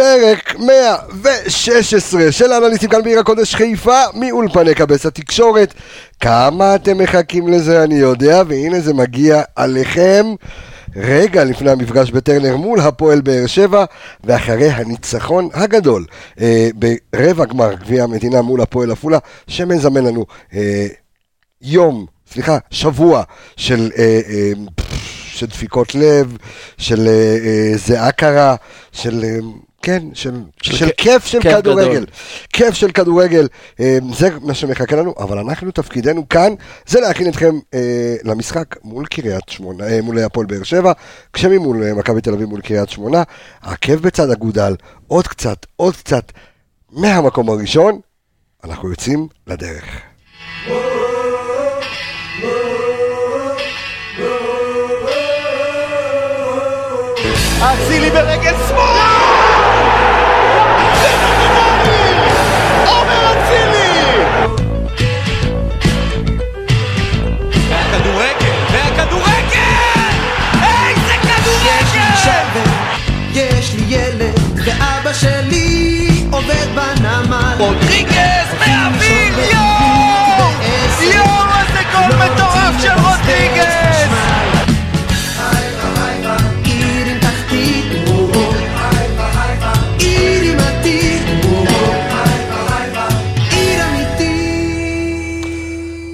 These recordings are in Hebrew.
פרק 116 של האנליסטים כאן בעיר הקודש חיפה מאולפני קבס התקשורת. כמה אתם מחכים לזה אני יודע, והנה זה מגיע עליכם. רגע לפני המפגש בטרנר מול הפועל באר שבע, ואחרי הניצחון הגדול אה, ברבע גמר גביע המדינה מול הפועל עפולה, שמזמן לנו אה, יום, סליחה, שבוע של... אה, אה, של דפיקות לב, של אה, אה, זיעה קרה, של... אה, כן, של, של, של כיף של כיף כדורגל. גדול. כיף של כדורגל, אה, זה מה שמחכה לנו, אבל אנחנו, תפקידנו כאן, זה להכין אתכם אה, למשחק מול קריית שמונה, אה, מול הפועל באר שבע, כשממול אה, מכבי תל אביב מול קריית שמונה, עקב בצד אגודל, עוד קצת, עוד קצת, מהמקום הראשון, אנחנו יוצאים לדרך. אצילי ברגל שמאל!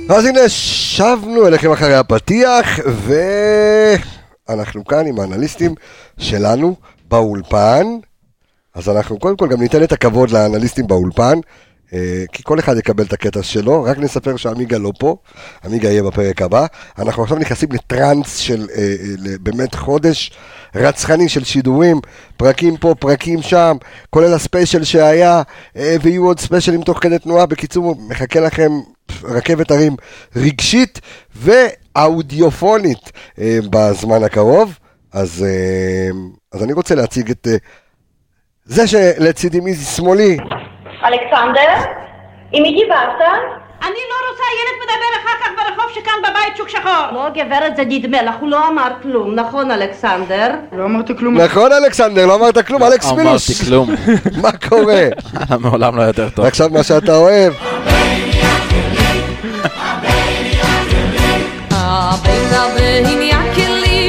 אז הנה, שבנו אליכם אחרי הפתיח, ואנחנו כאן עם האנליסטים שלנו באולפן. אז אנחנו קודם כל גם ניתן את הכבוד לאנליסטים באולפן, אה, כי כל אחד יקבל את הקטע שלו, רק נספר שעמיגה לא פה, עמיגה יהיה בפרק הבא. אנחנו עכשיו נכנסים לטראנס של אה, אה, באמת חודש רצחני של שידורים, פרקים פה, פרקים שם, כולל הספיישל שהיה, ויהיו עוד ספיישלים תוך כדי תנועה. בקיצור, מחכה לכם רכבת הרים רגשית ואודיופונית אה, בזמן הקרוב. אז, אה, אז אני רוצה להציג את אה, זה שלצידי משמאלי, אלכסנדר? עם מי דיברת? אני לא רוצה ילד מדבר אחר כך ברחוב שכאן בבית שוק שחור. לא, גברת, זה נדמה לך, הוא לא אמר כלום, נכון, אלכסנדר? לא אמרתי כלום. נכון אלכסנדר, לא אמרת כלום, אלכס אמרתי מילוס, כלום. מה קורה? מעולם לא יותר טוב. עכשיו מה שאתה אוהב,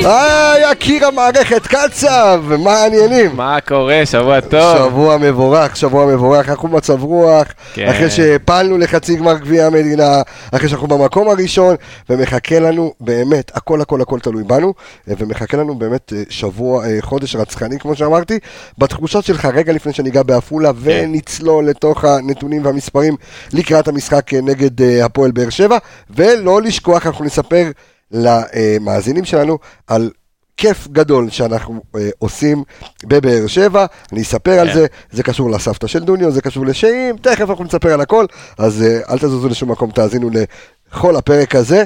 היי יקיר המערכת קצב, מה העניינים? מה קורה? שבוע טוב. שבוע מבורך, שבוע מבורך, אנחנו במצב רוח, כן. אחרי שהפלנו לחצי גמר גביע המדינה, אחרי שאנחנו במקום הראשון, ומחכה לנו באמת, הכל הכל הכל תלוי בנו, ומחכה לנו באמת אה, שבוע, אה, חודש רצחני כמו שאמרתי, בתחושות שלך רגע לפני שניגע בעפולה, כן. ונצלול לתוך הנתונים והמספרים לקראת המשחק אה, נגד הפועל באר שבע, ולא לשכוח, אנחנו נספר למאזינים שלנו על כיף גדול שאנחנו אה, עושים בבאר שבע, אני אספר על כן. זה, זה קשור לסבתא של דוניו, זה קשור לשאים, תכף אנחנו נספר על הכל, אז אה, אל תזוזו לשום מקום, תאזינו לכל הפרק הזה.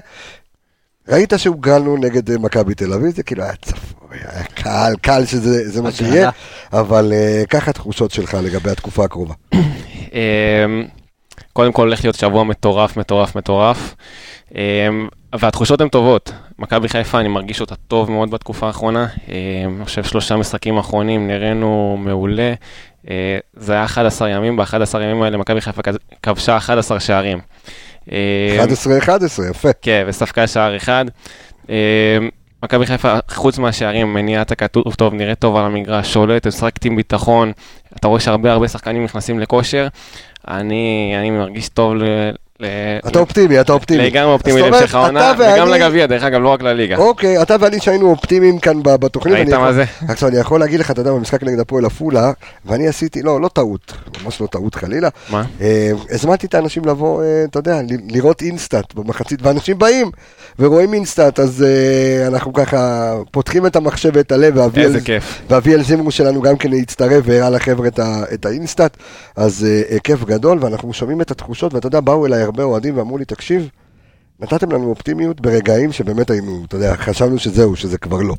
ראית שהוגרלנו נגד אה, מכבי תל אביב, זה כאילו היה צפוי, היה קל, קל שזה זה מה שיהיה, אבל אה, ככה התחושות שלך לגבי התקופה הקרובה. אמ, קודם כל הולך להיות שבוע מטורף, מטורף, מטורף. והתחושות הן טובות. מכבי חיפה, אני מרגיש אותה טוב מאוד בתקופה האחרונה. אמ, אני חושב שלושה משחקים אחרונים נראינו מעולה. אה, זה היה 11 ימים, ב-11 ימים האלה מכבי חיפה כבשה 11 שערים. אמ, 11-11, יפה. כן, וספגה שער אחד. אה, מכבי חיפה, חוץ מהשערים, מניעת הכתוב טוב, נראית טוב על המגרש, שולט, משחקת עם ביטחון. אתה רואה שהרבה הרבה שחקנים נכנסים לכושר. אני, אני מרגיש טוב אתה אופטימי, אתה אופטימי. לגמרי אופטימי להמשך העונה, וגם לגביע, דרך אגב, לא רק לליגה. אוקיי, אתה ואני שהיינו אופטימיים כאן בתוכנית. ראית יכול- מה זה? עכשיו אני יכול להגיד לך, אתה יודע, במשחק נגד הפועל עפולה, ואני עשיתי, לא, לא טעות, ממש לא טעות חלילה. מה? אה, הזמנתי את האנשים לבוא, אה, אתה יודע, לראות InStat במחצית, ואנשים באים ורואים InStat, אז אה, אנחנו ככה פותחים את המחשב ואת הלב, ואביאל- זימרו שלנו גם כן הצטרף והראה לחבר'ה את, ה InStat, אז כיף גדול, ואנחנו שומעים את התחושות, ואתה יודע, באו אליי הרבה אוהדים ואמרו לי, תקשיב, נתתם לנו אופטימיות ברגעים שבאמת היינו, אתה יודע, חשבנו שזהו, שזה כבר לא.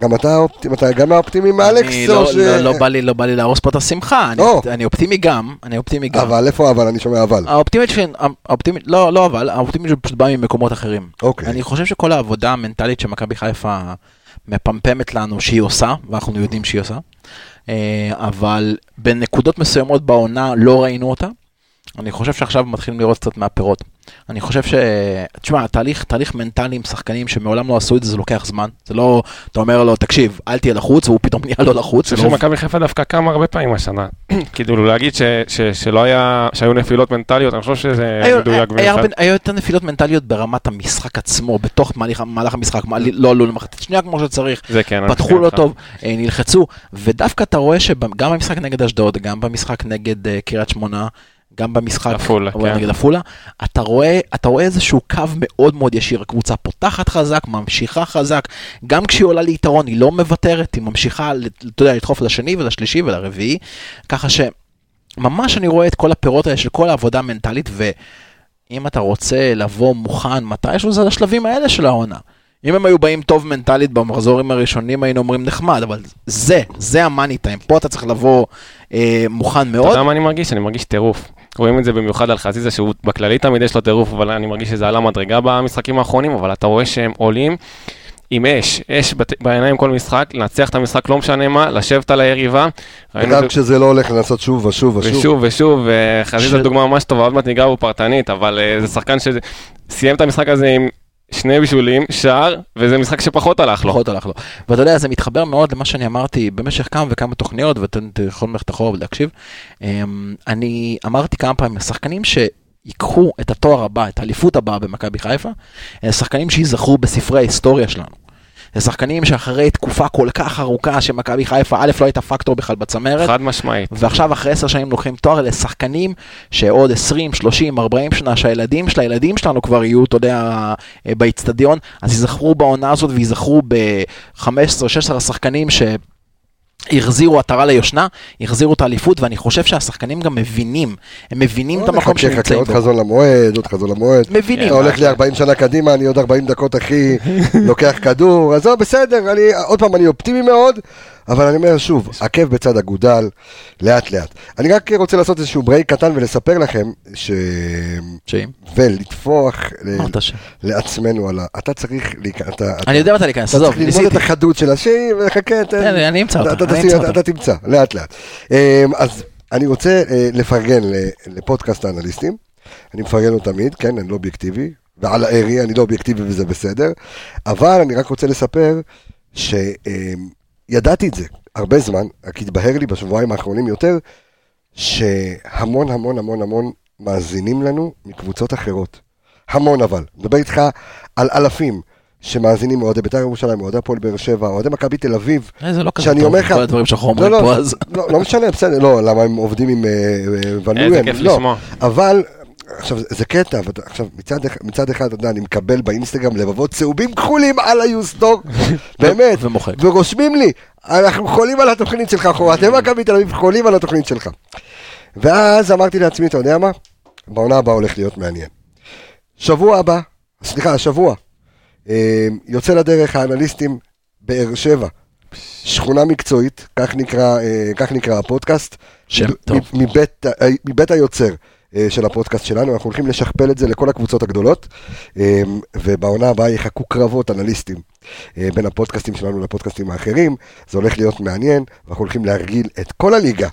גם אתה אופטימי, אתה גם האופטימי מאלכס, לא- ש... לא- לא בא לי- לא בא לי להרוס פה את השמחה, אני. אופ- אני אופטימי גם, אני אופטימי גם. אבל איפה אבל? אני שומע אבל. האופטימית שלי, האופטימית, לא, לא אבל, האופטימית שלי פשוט באה ממקומות אחרים. אוקיי. אני חושב שכל העבודה המנטלית שמכבי חיפה מפמפמת לנו שהיא עושה, ואנחנו יודעים שהיא עושה, אה, אבל בנקודות מסוימות בעונה לא ראינו אותה. אני חושב שעכשיו מתחילים לראות קצת מהפירות. אני חושב ש... תשמע, תהליך, תהליך מנטלי עם שחקנים שמעולם לא עשו את זה, זה לוקח זמן. זה לא, אתה אומר לו, תקשיב, אל תהיה לחוץ, והוא פתאום נהיה לא לחוץ. אני חושב שמכבי חיפה דווקא קמה הרבה פעמים השנה. כאילו להגיד ש- ש- שלא היה, שהיו נפילות מנטליות, אני חושב שזה היו- מדויק היה במיוחד. הרבה- היו יותר נפילות מנטליות ברמת המשחק עצמו, בתוך מהלך- מהלך המשחק, מה- לא עלו למחצית שנייה כמו שצריך, זה כן, פתחו לא. טוב, אה, נלחצו, ודווקא אתה רואה שגם במשחק נגד אשדוד, גם במשחק נגד אה, קריית שמונה, גם במשחק עפולה, כן. נגד עפולה, אתה רואה, אתה רואה איזשהו קו מאוד מאוד ישיר, הקבוצה פותחת חזק, ממשיכה חזק, גם כשהיא עולה ליתרון היא לא מוותרת, היא ממשיכה, אתה יודע, לדחוף לשני ולשלישי ולרביעי, ככה שממש אני רואה את כל הפירות האלה של כל העבודה המנטלית, ואם אתה רוצה לבוא מוכן מתישהו זה השלבים האלה של העונה. אם הם היו באים טוב מנטלית במחזורים הראשונים היינו אומרים נחמד, אבל זה, זה המאני טיים, פה אתה צריך לבוא אה, מוכן אתה מאוד. יודע מה אני מרגיש? אני מרגיש טירוף. רואים את זה במיוחד על חזיזה, שהוא בכללי תמיד יש לו טירוף, אבל אני מרגיש שזה עלה מדרגה במשחקים האחרונים, אבל אתה רואה שהם עולים עם אש, אש בת- בעיניים כל משחק, לנצח את המשחק לא משנה מה, לשבת על היריבה. וגם זה- כשזה לא הולך לנסות שוב ושוב ושוב. ושוב ושוב, וחזיזה ש- דוגמה ממש טובה, עוד מעט ניגע בו פרטנית, אבל אה, זה שחקן שסיים את המשחק הזה עם שני בישולים, שער, וזה משחק שפחות הלך לו. פחות הלך לו. ואתה יודע, זה מתחבר מאוד למה שאני אמרתי במשך כמה וכמה תוכניות, ואתם יכולים ללכת אחורה ולהקשיב. אמ, אני אמרתי כמה פעמים, שחקנים שיקחו את התואר הבא, את האליפות הבאה במכבי חיפה, הם שחקנים שייזכרו בספרי ההיסטוריה שלנו. זה שחקנים שאחרי תקופה כל כך ארוכה שמכבי חיפה, א', לא הייתה פקטור בכלל בצמרת, חד משמעית. ועכשיו אחרי עשר שנים לוקחים תואר לשחקנים שעוד 20, 30, 40 שנה שהילדים של הילדים שלנו כבר יהיו, אתה יודע, אה, באיצטדיון, אז ייזכרו בעונה הזאת וייזכרו ב-15-16 שחקנים ש... החזירו עטרה ליושנה, החזירו את האליפות, ואני חושב שהשחקנים גם מבינים, הם מבינים את עוד המקום שהם נמצאים עוד בו. חזון למועד, עוד חזון למועד. מבינים. אתה הולך לי 40 שנה קדימה, אני עוד 40 דקות אחי, לוקח כדור, אז לא, בסדר, אני, עוד פעם, אני אופטימי מאוד, אבל אני אומר שוב, עקב בצד אגודל, לאט לאט. אני רק רוצה לעשות איזשהו break קטן ולספר לכם, ש... שאם? ולטפוח ל- ש... לעצמנו על ה... אתה צריך, להיכ- אתה, אתה, אני יודע מתי להיכנס, אתה עזוב, צריך ללמוד ניסיתי. את החדות של השיר, וחכה, תן. תן אני אמצא אתה- אותה, אתה אני אמצא אתה- אותה. אתה תמצא, לאט לאט. אמ, אז אני רוצה אה, לפרגן לפודקאסט האנליסטים. אני מפרגן לו תמיד, כן, אני לא אובייקטיבי. ועל הארי, אני לא אובייקטיבי וזה בסדר. אבל אני רק רוצה לספר שידעתי את זה הרבה זמן, רק התבהר לי בשבועיים האחרונים יותר, שהמון המון המון המון מאזינים לנו מקבוצות אחרות. המון אבל. מדבר איתך על אלפים שמאזינים מאוהדי בית"ר ירושלים, מאוהדי הפועל באר שבע, אוהדי מכבי תל אביב. אה, זה לא כזה טוב, כל הדברים שאנחנו לא, אומרים לא, פה, אז... לא, לא משנה, בסדר, לא, למה הם עובדים עם אה, אה, ונויאן, איזה כיף לא. לשמוע. אבל, עכשיו, זה- קטע, אבל עכשיו, מצד, מצד אחד, אתה יודע, אני מקבל באינסטגרם לבבות צהובים כחולים על היוסטור, באמת. ורושמים לי, אנחנו חולים על התוכנית שלך, חו- אתם מכבי תל אביב חולים על התוכנית שלך. ואז אמרתי לעצמי, אתה יודע מה? בעונה הבאה הולך להיות מעניין. שבוע הבא, סליחה, השבוע, אה, יוצא לדרך האנליסטים באר שבע. שכונה מקצועית, כך נקרא, אה, כך נקרא הפודקאסט. שם מ- טוב. מבית, אה, מבית היוצר של הפודקאסט שלנו, אנחנו הולכים לשכפל את זה לכל הקבוצות הגדולות, אה, ובעונה הבאה יחכו קרבות אנליסטים אה, בין הפודקאסטים שלנו לפודקאסטים האחרים, זה הולך להיות מעניין, ואנחנו הולכים להרגיל את כל הליגה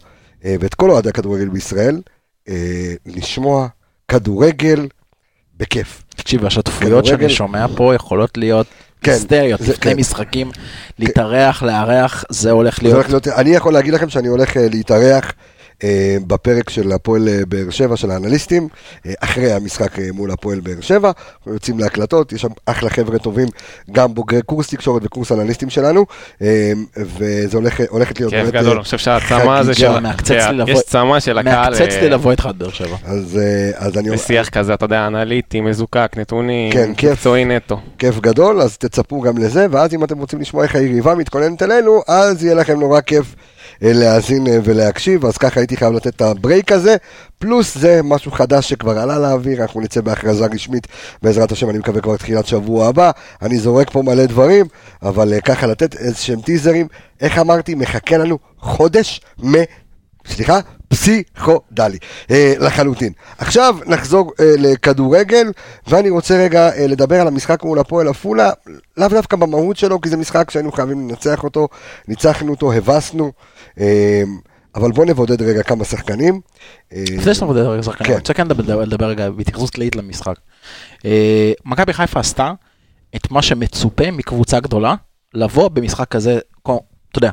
אה, ואת כל אוהדי הכדורגל בישראל, אה, לשמוע כדורגל בכיף. תקשיב, השותפויות שאני שומע פה יכולות להיות כן, היסטריות, זה- לפני כן. משחקים, להתארח, לארח, זה הולך זה להיות... הולך להיות, אני יכול להגיד לכם שאני הולך אה, להתארח אה, בפרק של הפועל אה, באר שבע, של האנליסטים, אה, אחרי המשחק אה, מול הפועל באר שבע, אנחנו יוצאים להקלטות, יש שם אחלה חבר'ה טובים, גם בוגרי קורס תקשורת וקורס אנליסטים שלנו, אה, וזה הולך, הולכת להיות כיף גדול, אה, אני חושב שהצמא הזה. של... יש צמא של הקהל. מעקצץ לי אה, לבוא איתך עד באר שבע. אז, אה, אז אני בשיח כזה, אתה יודע, אנליטי, מזוקק, נתונים, כן. מקצועי נטו. כיף גדול, אז תצפו גם לזה, ואז אם אתם רוצים לשמוע איך היריבה מתכוננת אלינו, אז יהיה לכם נורא כיף אה, להאזין אה, ולהקשיב, אז ככה הייתי חייב לתת את הברייק הזה, פלוס זה משהו חדש שכבר עלה לאוויר, אנחנו נצא בהכרזה רשמית, בעזרת השם, אני מקווה כבר תחילת שבוע הבא, אני זורק פה מלא דברים, אבל אה, ככה לתת איזה שהם טיזרים, איך אמרתי, מחכה לנו חודש מ... סליחה? פסיכודלי, אה, לחלוטין. עכשיו נחזור אה, לכדורגל, ואני רוצה רגע אה, לדבר על המשחק מול הפועל עפולה, לאו דווקא במהות שלו, כי זה משחק שהיינו חייבים לנצח אותו, ניצחנו אותו, הבסנו, אה, אבל בוא נבודד רגע כמה שחקנים. לפני שאתה מדבר רגע שחקנים. אני רוצה כן לדבר- רגע בהתייחסות כללית למשחק. אה, מכבי חיפה עשתה את מה שמצופה מקבוצה גדולה, לבוא במשחק כזה, אתה יודע,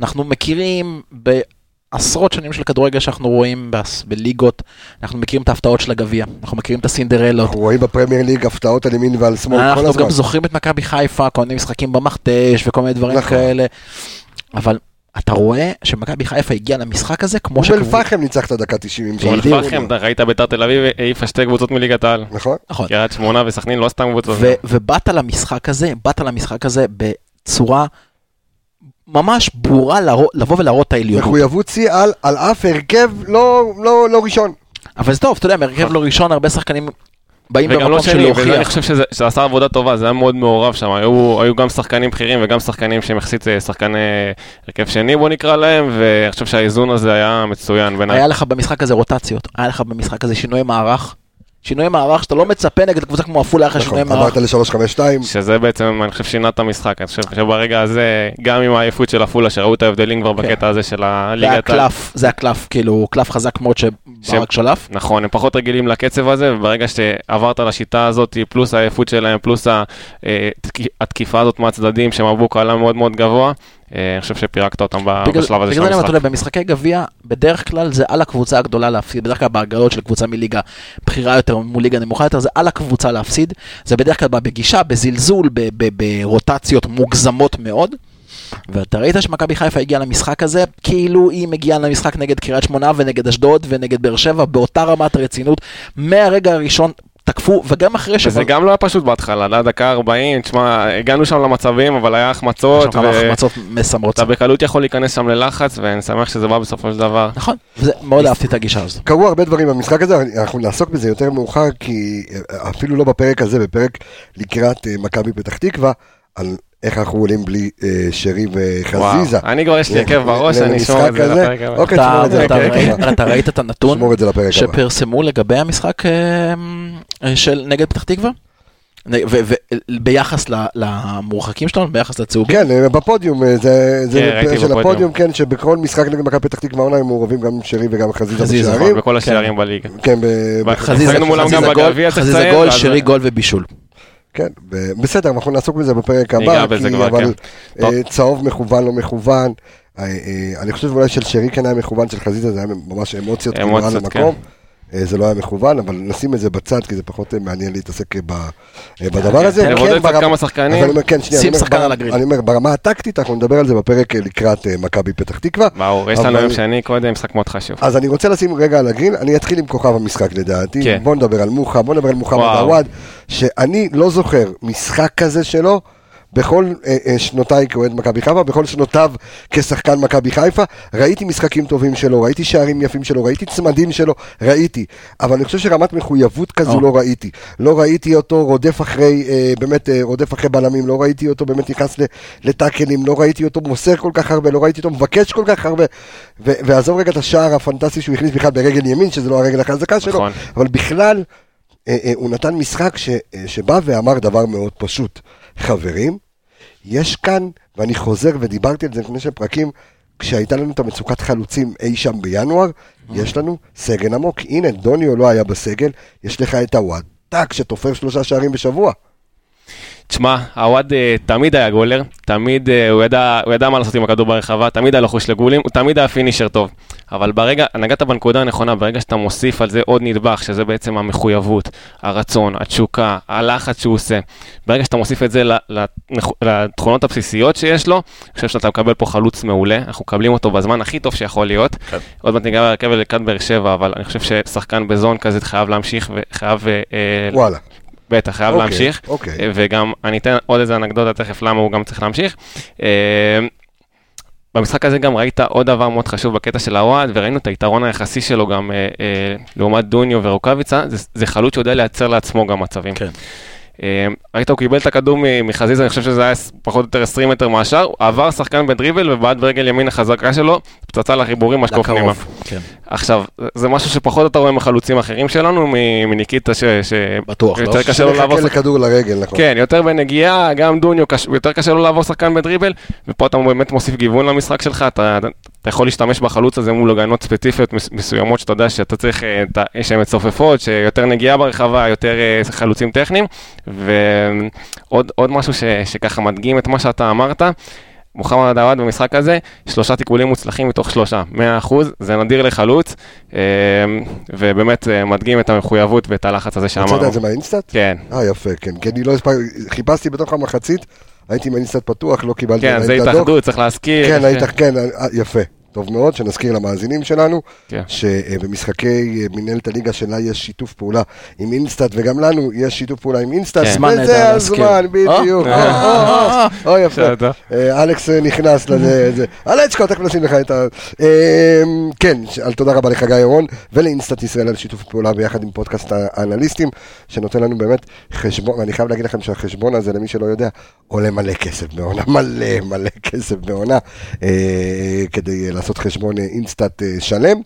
אנחנו מכירים בעשרות שנים של כדורגל שאנחנו רואים בליגות, אנחנו מכירים את ההפתעות של הגביע, אנחנו מכירים את הסינדרלות, אנחנו רואים בפרמייר ליג הפתעות על ימין ועל שמאל כל אנחנו הזמן. גם זוכרים את מכבי חיפה, כל מיני משחקים במכתש וכל מיני דברים נכון. כאלה, אבל אתה רואה שמכבי חיפה הגיעה למשחק הזה כמו אום שקבוצה... אל-פחם ניצח את הדקה 90 עם אום. אל-פחם, ראית ביתר תל אביב העיפה שתי קבוצות מליגת העל. נכון? נכון. קריית שמונה וסכנין לא סתם קבוצות. ו- ובאת למשחק הזה, באת למשחק הזה בצורה ממש ברורה לבוא ולהראות את העליונות. מחויבות שיא על, אף הרכב לא, לא, לא ראשון. אבל זה טוב, אתה יודע, מהרכב לא ראשון, הרבה שחקנים באים וגם לא במקום של וזה אני להוכיח. חושב שזה שזה עשה עבודה טובה, זה היה מאוד מעורב שם, היו, היו גם שחקנים בכירים וגם שחקנים שהם יחסית אה, שחקני הרכב שני בוא נקרא להם, ואני חושב שהאיזון הזה היה מצוין בעיניי. היה לך במשחק הזה רוטציות, היה לך במשחק הזה שינוי מערך. שינוי מערך שאתה לא מצפה נגד קבוצה כמו עפולה, היה לך נכון, שינוי מערך. עברת ל-352. שזה בעצם, אני חושב, שינה את המשחק. אני חושב שברגע הזה, גם עם העייפות של עפולה, שראו את ההבדלים כבר כן. בקטע הזה של זה הליגת ה... קלף, זה היה קלף, כאילו, קלף חזק מאוד שברק שלף. נכון, הם פחות רגילים לקצב הזה, וברגע שעברת לשיטה הזאת, פלוס העייפות שלהם, פלוס אה, תק- התקיפה הזאת מהצדדים, שמבוק עלה מאוד מאוד גבוה, אני חושב שפירקת אותם בגלל בשלב הזה של בגלל זה אני אתה המשחק. יודע, במשחקי גביע, בדרך כלל זה על הקבוצה הגדולה להפסיד, בדרך כלל בהגרלות של קבוצה מליגה בכירה יותר מול ליגה נמוכה יותר, זה על הקבוצה להפסיד, זה בדרך כלל בא בגישה, בזלזול, ברוטציות מוגזמות מאוד. ואתה ראית שמכבי חיפה הגיעה למשחק הזה, כאילו היא מגיעה למשחק נגד קריית שמונה ונגד אשדוד ונגד באר שבע, באותה רמת רצינות, מהרגע הראשון תקפו, וגם אחרי וזה שכבר- גם לא היה פשוט בהתחלה, עד דקה 40, תשמע, הגענו שם למצבים, אבל היה החמצות, שם כמה החמצות מסמרות. ואתה בקלות יכול להיכנס שם ללחץ, ואני שמח שזה בא בסופו של דבר. נכון, וזה- מאוד אהבתי את הגישה הזו. קרו הרבה דברים במשחק הזה, אנחנו נעסוק בזה יותר מאוחר, כי אה, אפילו לא בפרק הזה, בפרק לקראת אה, מכבי פתח תקווה, על איך אנחנו עולים בלי אה, שרי וחזיזה. וואו, אני כבר יש לי הרכב בראש, אני אשמור את זה. לפרק הבא. אוקיי, תשמור את זה לפרק הבא. אתה ראית את הנתון. שפרסמו לגבי המשחק אה, אה, של נגד פתח תקווה? וביחס למורחקים שלנו, ביחס לצהובים? כן, אה, בפודיום, זה זה כן, של. הפודיום, כן, שבכל משחק נגד מכבי פתח תקווה עונה הם מעורבים גם שרי וגם חזיזה חזיזה, בשערים. בכל השערים בליגה. כן, ב- חזיזה גול, שרי גול ובישול. כן, בסדר, אנחנו נעסוק בזה בפרק הבא, כי- כבר, אבל כן. אה. צהוב מכוון, לא מכוון. אה, אה, אני חושב אולי של שרי כן היה מכוון, של חזיזה זה היה ממש אמוציות, אמוציות, המקום. אה, זה לא היה מכוון, אבל נשים את זה בצד, כי זה פחות אה, מעניין להתעסק ב- אה, בדבר הזה. כן, לבודד קצת כמה שחקנים. כן, שים שחקן על הגריל. אני אומר, ברמה הטקטית, אנחנו נדבר על זה בפרק אה, לקראת אה, מכבי פתח תקווה. ברור, יש לנו יום שני קודם, משחק מאוד חשוב. אז אני רוצה לשים רגע על הגריל, אני אתחיל עם כוכב המשחק לדעתי, כן. בוא נדבר על מוחה, בוא נדבר על מוחמד. עוואד, שאני לא זוכר משחק כזה שלו. בכל אה, אה, שנותיי כאוהד מכבי חיפה, בכל שנותיו כשחקן מכבי חיפה, ראיתי משחקים טובים שלו, ראיתי שערים יפים שלו, ראיתי צמדים שלו, ראיתי. אבל אני חושב שרמת מחויבות כזו. לא ראיתי. לא ראיתי אותו רודף אחרי, אה, באמת אה, רודף אחרי בלמים, לא ראיתי אותו באמת נכנס לטאקלים, לא ראיתי אותו מוסר כל כך הרבה, לא ראיתי אותו מבקש כל כך הרבה. ו- ועזוב רגע את השער הפנטסטי שהוא הכניס בכלל ברגל ימין, שזה לא הרגל החזקה שלו, נכון. אבל בכלל, אה, אה, הוא נתן משחק ש, אה, שבא ואמר דבר מאוד פשוט. חברים, יש כאן, ואני חוזר ודיברתי על זה לפני שני פרקים, כשהייתה לנו את המצוקת חלוצים אי שם בינואר, יש לנו סגל עמוק. הנה, דוניו לא היה בסגל, יש לך את הוואד, טאק, שתופר שלושה שערים בשבוע. תשמע, עווד אה, תמיד היה גולר, תמיד אה, הוא ידע, הוא ידע מה לעשות עם הכדור ברחבה, תמיד היה לו חוש לגולים, הוא תמיד היה פינישר טוב. אבל ברגע, נגעת בנקודה הנכונה, ברגע שאתה מוסיף על זה עוד נדבך, שזה בעצם המחויבות, הרצון, התשוקה, הלחץ שהוא עושה, ברגע שאתה מוסיף את זה לתכונות הבסיסיות שיש לו, אני חושב שאתה מקבל פה חלוץ מעולה, אנחנו מקבלים אותו בזמן הכי טוב שיכול להיות. עוד מעט ניגע בהרכב לקראת באר שבע, אבל אני חושב ששחקן בזון כזה חייב להמשיך וחייב... אה, וואלה. בטח, חייב אוקיי, להמשיך. אוקיי. אה, וגם, אני אתן עוד איזה אנקדוטה תכף למה הוא גם צריך להמשיך. אה, במשחק הזה גם ראית עוד דבר מאוד חשוב בקטע של הוואד, וראינו את היתרון היחסי שלו גם אה, אה, לעומת דוניו ורוקאביצה, זה, זה חלוץ שיודע לייצר לעצמו גם מצבים. כן. אה, ראית, הוא קיבל את הכדור מחזיזה, אני חושב שזה היה פחות או יותר 20 מטר מהשאר, עבר שחקן בדריבל ובעט ברגל ימין החזקה שלו, פצצה לחיבורים, משקוף פנימה. כן. עכשיו, זה משהו שפחות אתה רואה מחלוצים אחרים שלנו, מניקיטה ש... בטוח, לא? קשה לו לעבור. לכדור לרגל, נכון. כן, יותר בנגיעה, גם דוניו. יותר קשה לו לעבור שחקן בדריבל, ופה אתה באמת מוסיף גיוון למשחק שלך, אתה, אתה יכול להשתמש בחלוץ הזה מול הגנות ספציפיות מס- מסוימות, שאתה יודע שאתה צריך, אה, שם מצופפות, שיותר נגיעה ברחבה, יותר אה, חלוצים טכניים, ועוד עוד משהו ש, שככה מדגים את מה שאתה אמרת, מוחמד עוואד במשחק הזה, שלושה תיקולים מוצלחים מתוך שלושה, 100%, זה נדיר לחלוץ, אה, ובאמת מדגים את המחויבות ואת הלחץ הזה שאמרנו. את זה מה InStat? כן, אה, יפה, כן. כי אני לא הספקתי, חיפשתי בתוך המחצית, הייתי עם ה InStat פתוח, לא קיבלתי כן, זה. התאחדות, צריך להזכיר. כן, היית, כן, אה, יפה. טוב מאוד, שנזכיר למאזינים שלנו, כן. שבמשחקי אה, מנהלת הליגה שלה יש שיתוף פעולה עם InStat, וגם לנו יש שיתוף פעולה עם InStat, כן. וזה. הזמן, בדיוק. אה, או, אה, או, יפה. אה, אלכס אה, נכנס לזה, זה. אלצ'קו, תכף נשים לך את ה... אה, כן, ש- על- תודה רבה לך גיא ירון ול InStat ישראל על שיתוף פעולה ביחד עם פודקאסט האנליסטים, שנותן לנו באמת חשבון, ואני חייב להגיד לכם שהחשבון הזה, למי שלא יודע, עולה מלא כסף בעונה, מלא מלא כסף בעונה, אה, כדי אה, לעשות חשבון InStat אה, שלם.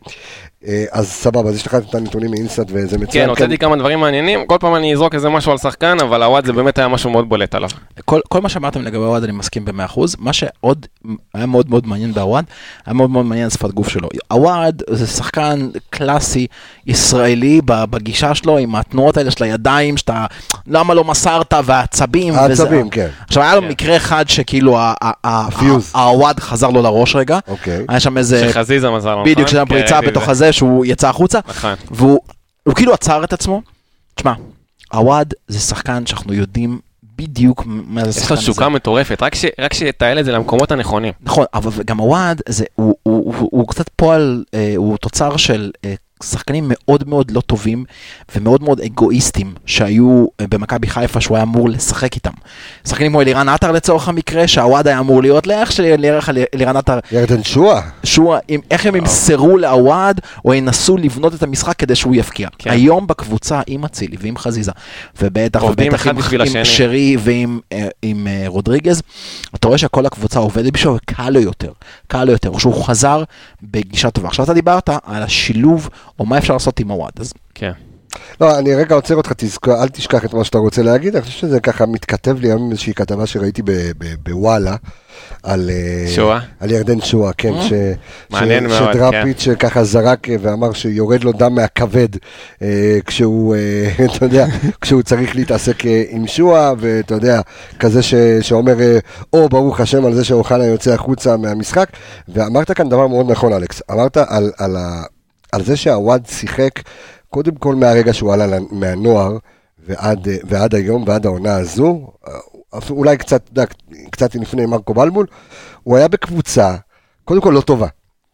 אה, אז סבבה, אז יש לך את הנתונים מ InStat וזה מצוין. כן, הוצאתי כמה דברים מעניינים, כל פעם אני אזרוק איזה משהו על שחקן, אבל הוואט זה באמת היה משהו מאוד בולט עליו. כל, כל מה שאמרתם לגבי הוואד אני מסכים ב-100%, מה שעוד היה מאוד מאוד מעניין בהוואד, היה מאוד מאוד מעניין שפת גוף שלו. הוואד זה שחקן קלאסי ישראלי ב- בגישה שלו, עם התנועות האלה של הידיים, שאתה, למה לא מסרת, והעצבים. העצבים, כן. עכשיו היה לו כן. מקרה אחד שכאילו הוואד חזר לו לראש רגע, אוקיי. היה שם איזה, שחזיזה מזל לו, בדיוק, נכון? כן, פריצה את בתוך זה. הזה, שהוא יצא החוצה, נכון. והוא הוא כאילו עצר את עצמו. תשמע, עווד זה שחקן שאנחנו יודעים בדיוק מה זה יש השחקן לו הזה. תשוקה מטורפת, רק ש- רק שיתעל את זה למקומות הנכונים. נכון, אבל גם הוואד, זה, הוא, הוא, הוא, הוא קצת פועל, אה, הוא תוצר של אה, שחקנים מאוד מאוד לא טובים ומאוד מאוד אגואיסטים שהיו אה, במכבי חיפה שהוא היה אמור לשחק איתם. שחקנים כמו אלירן עטר לצורך המקרה, שהוואד היה אמור להיות לאיך שנראה אלירן עטר, ירדן שואה. שהוא, אם, איך הם ימסרו לעווד או ינסו לבנות את המשחק כדי שהוא יפקיע. כן. היום בקבוצה עם אצילי ועם חזיזה, ובטח ובטח עם, עם. שרי ועם אה, עם, אה, רודריגז, אתה רואה שכל הקבוצה עובדת בשבילו וקל לו יותר, קל לו יותר, שהוא חזר בגישה טובה. עכשיו אתה דיברת על השילוב, או מה אפשר לעשות עם הוואד, אז כן. לא, אני רגע עוצר אותך, תזכור, אל תשכח את מה שאתה רוצה להגיד, אני חושב שזה ככה מתכתב לי היום עם איזושהי כתבה שראיתי ב- ב- בוואלה, על, אה, שואה? על ירדן שואה, כן, ש, מעניין ש, מאוד, שדראפיץ' ככה זרק אה, ואמר שיורד לו דם מהכבד אה, כשהוא, אה, אתה יודע, כשהוא צריך להתעסק אה, עם שואה, ואתה יודע, כזה ש, שאומר, אה, או ברוך השם על זה שאוחנה יוצא החוצה מהמשחק, ואמרת כאן דבר מאוד נכון, אלכס, אמרת על, על, ה, על זה שהוואד שיחק, קודם כל מהרגע שהוא עלה מהנוער, ועד, אה, ועד היום, ועד העונה הזו, אה, אולי קצת, יודע, קצת לפני מרקו בלבול, הוא היה בקבוצה, קודם כל לא טובה,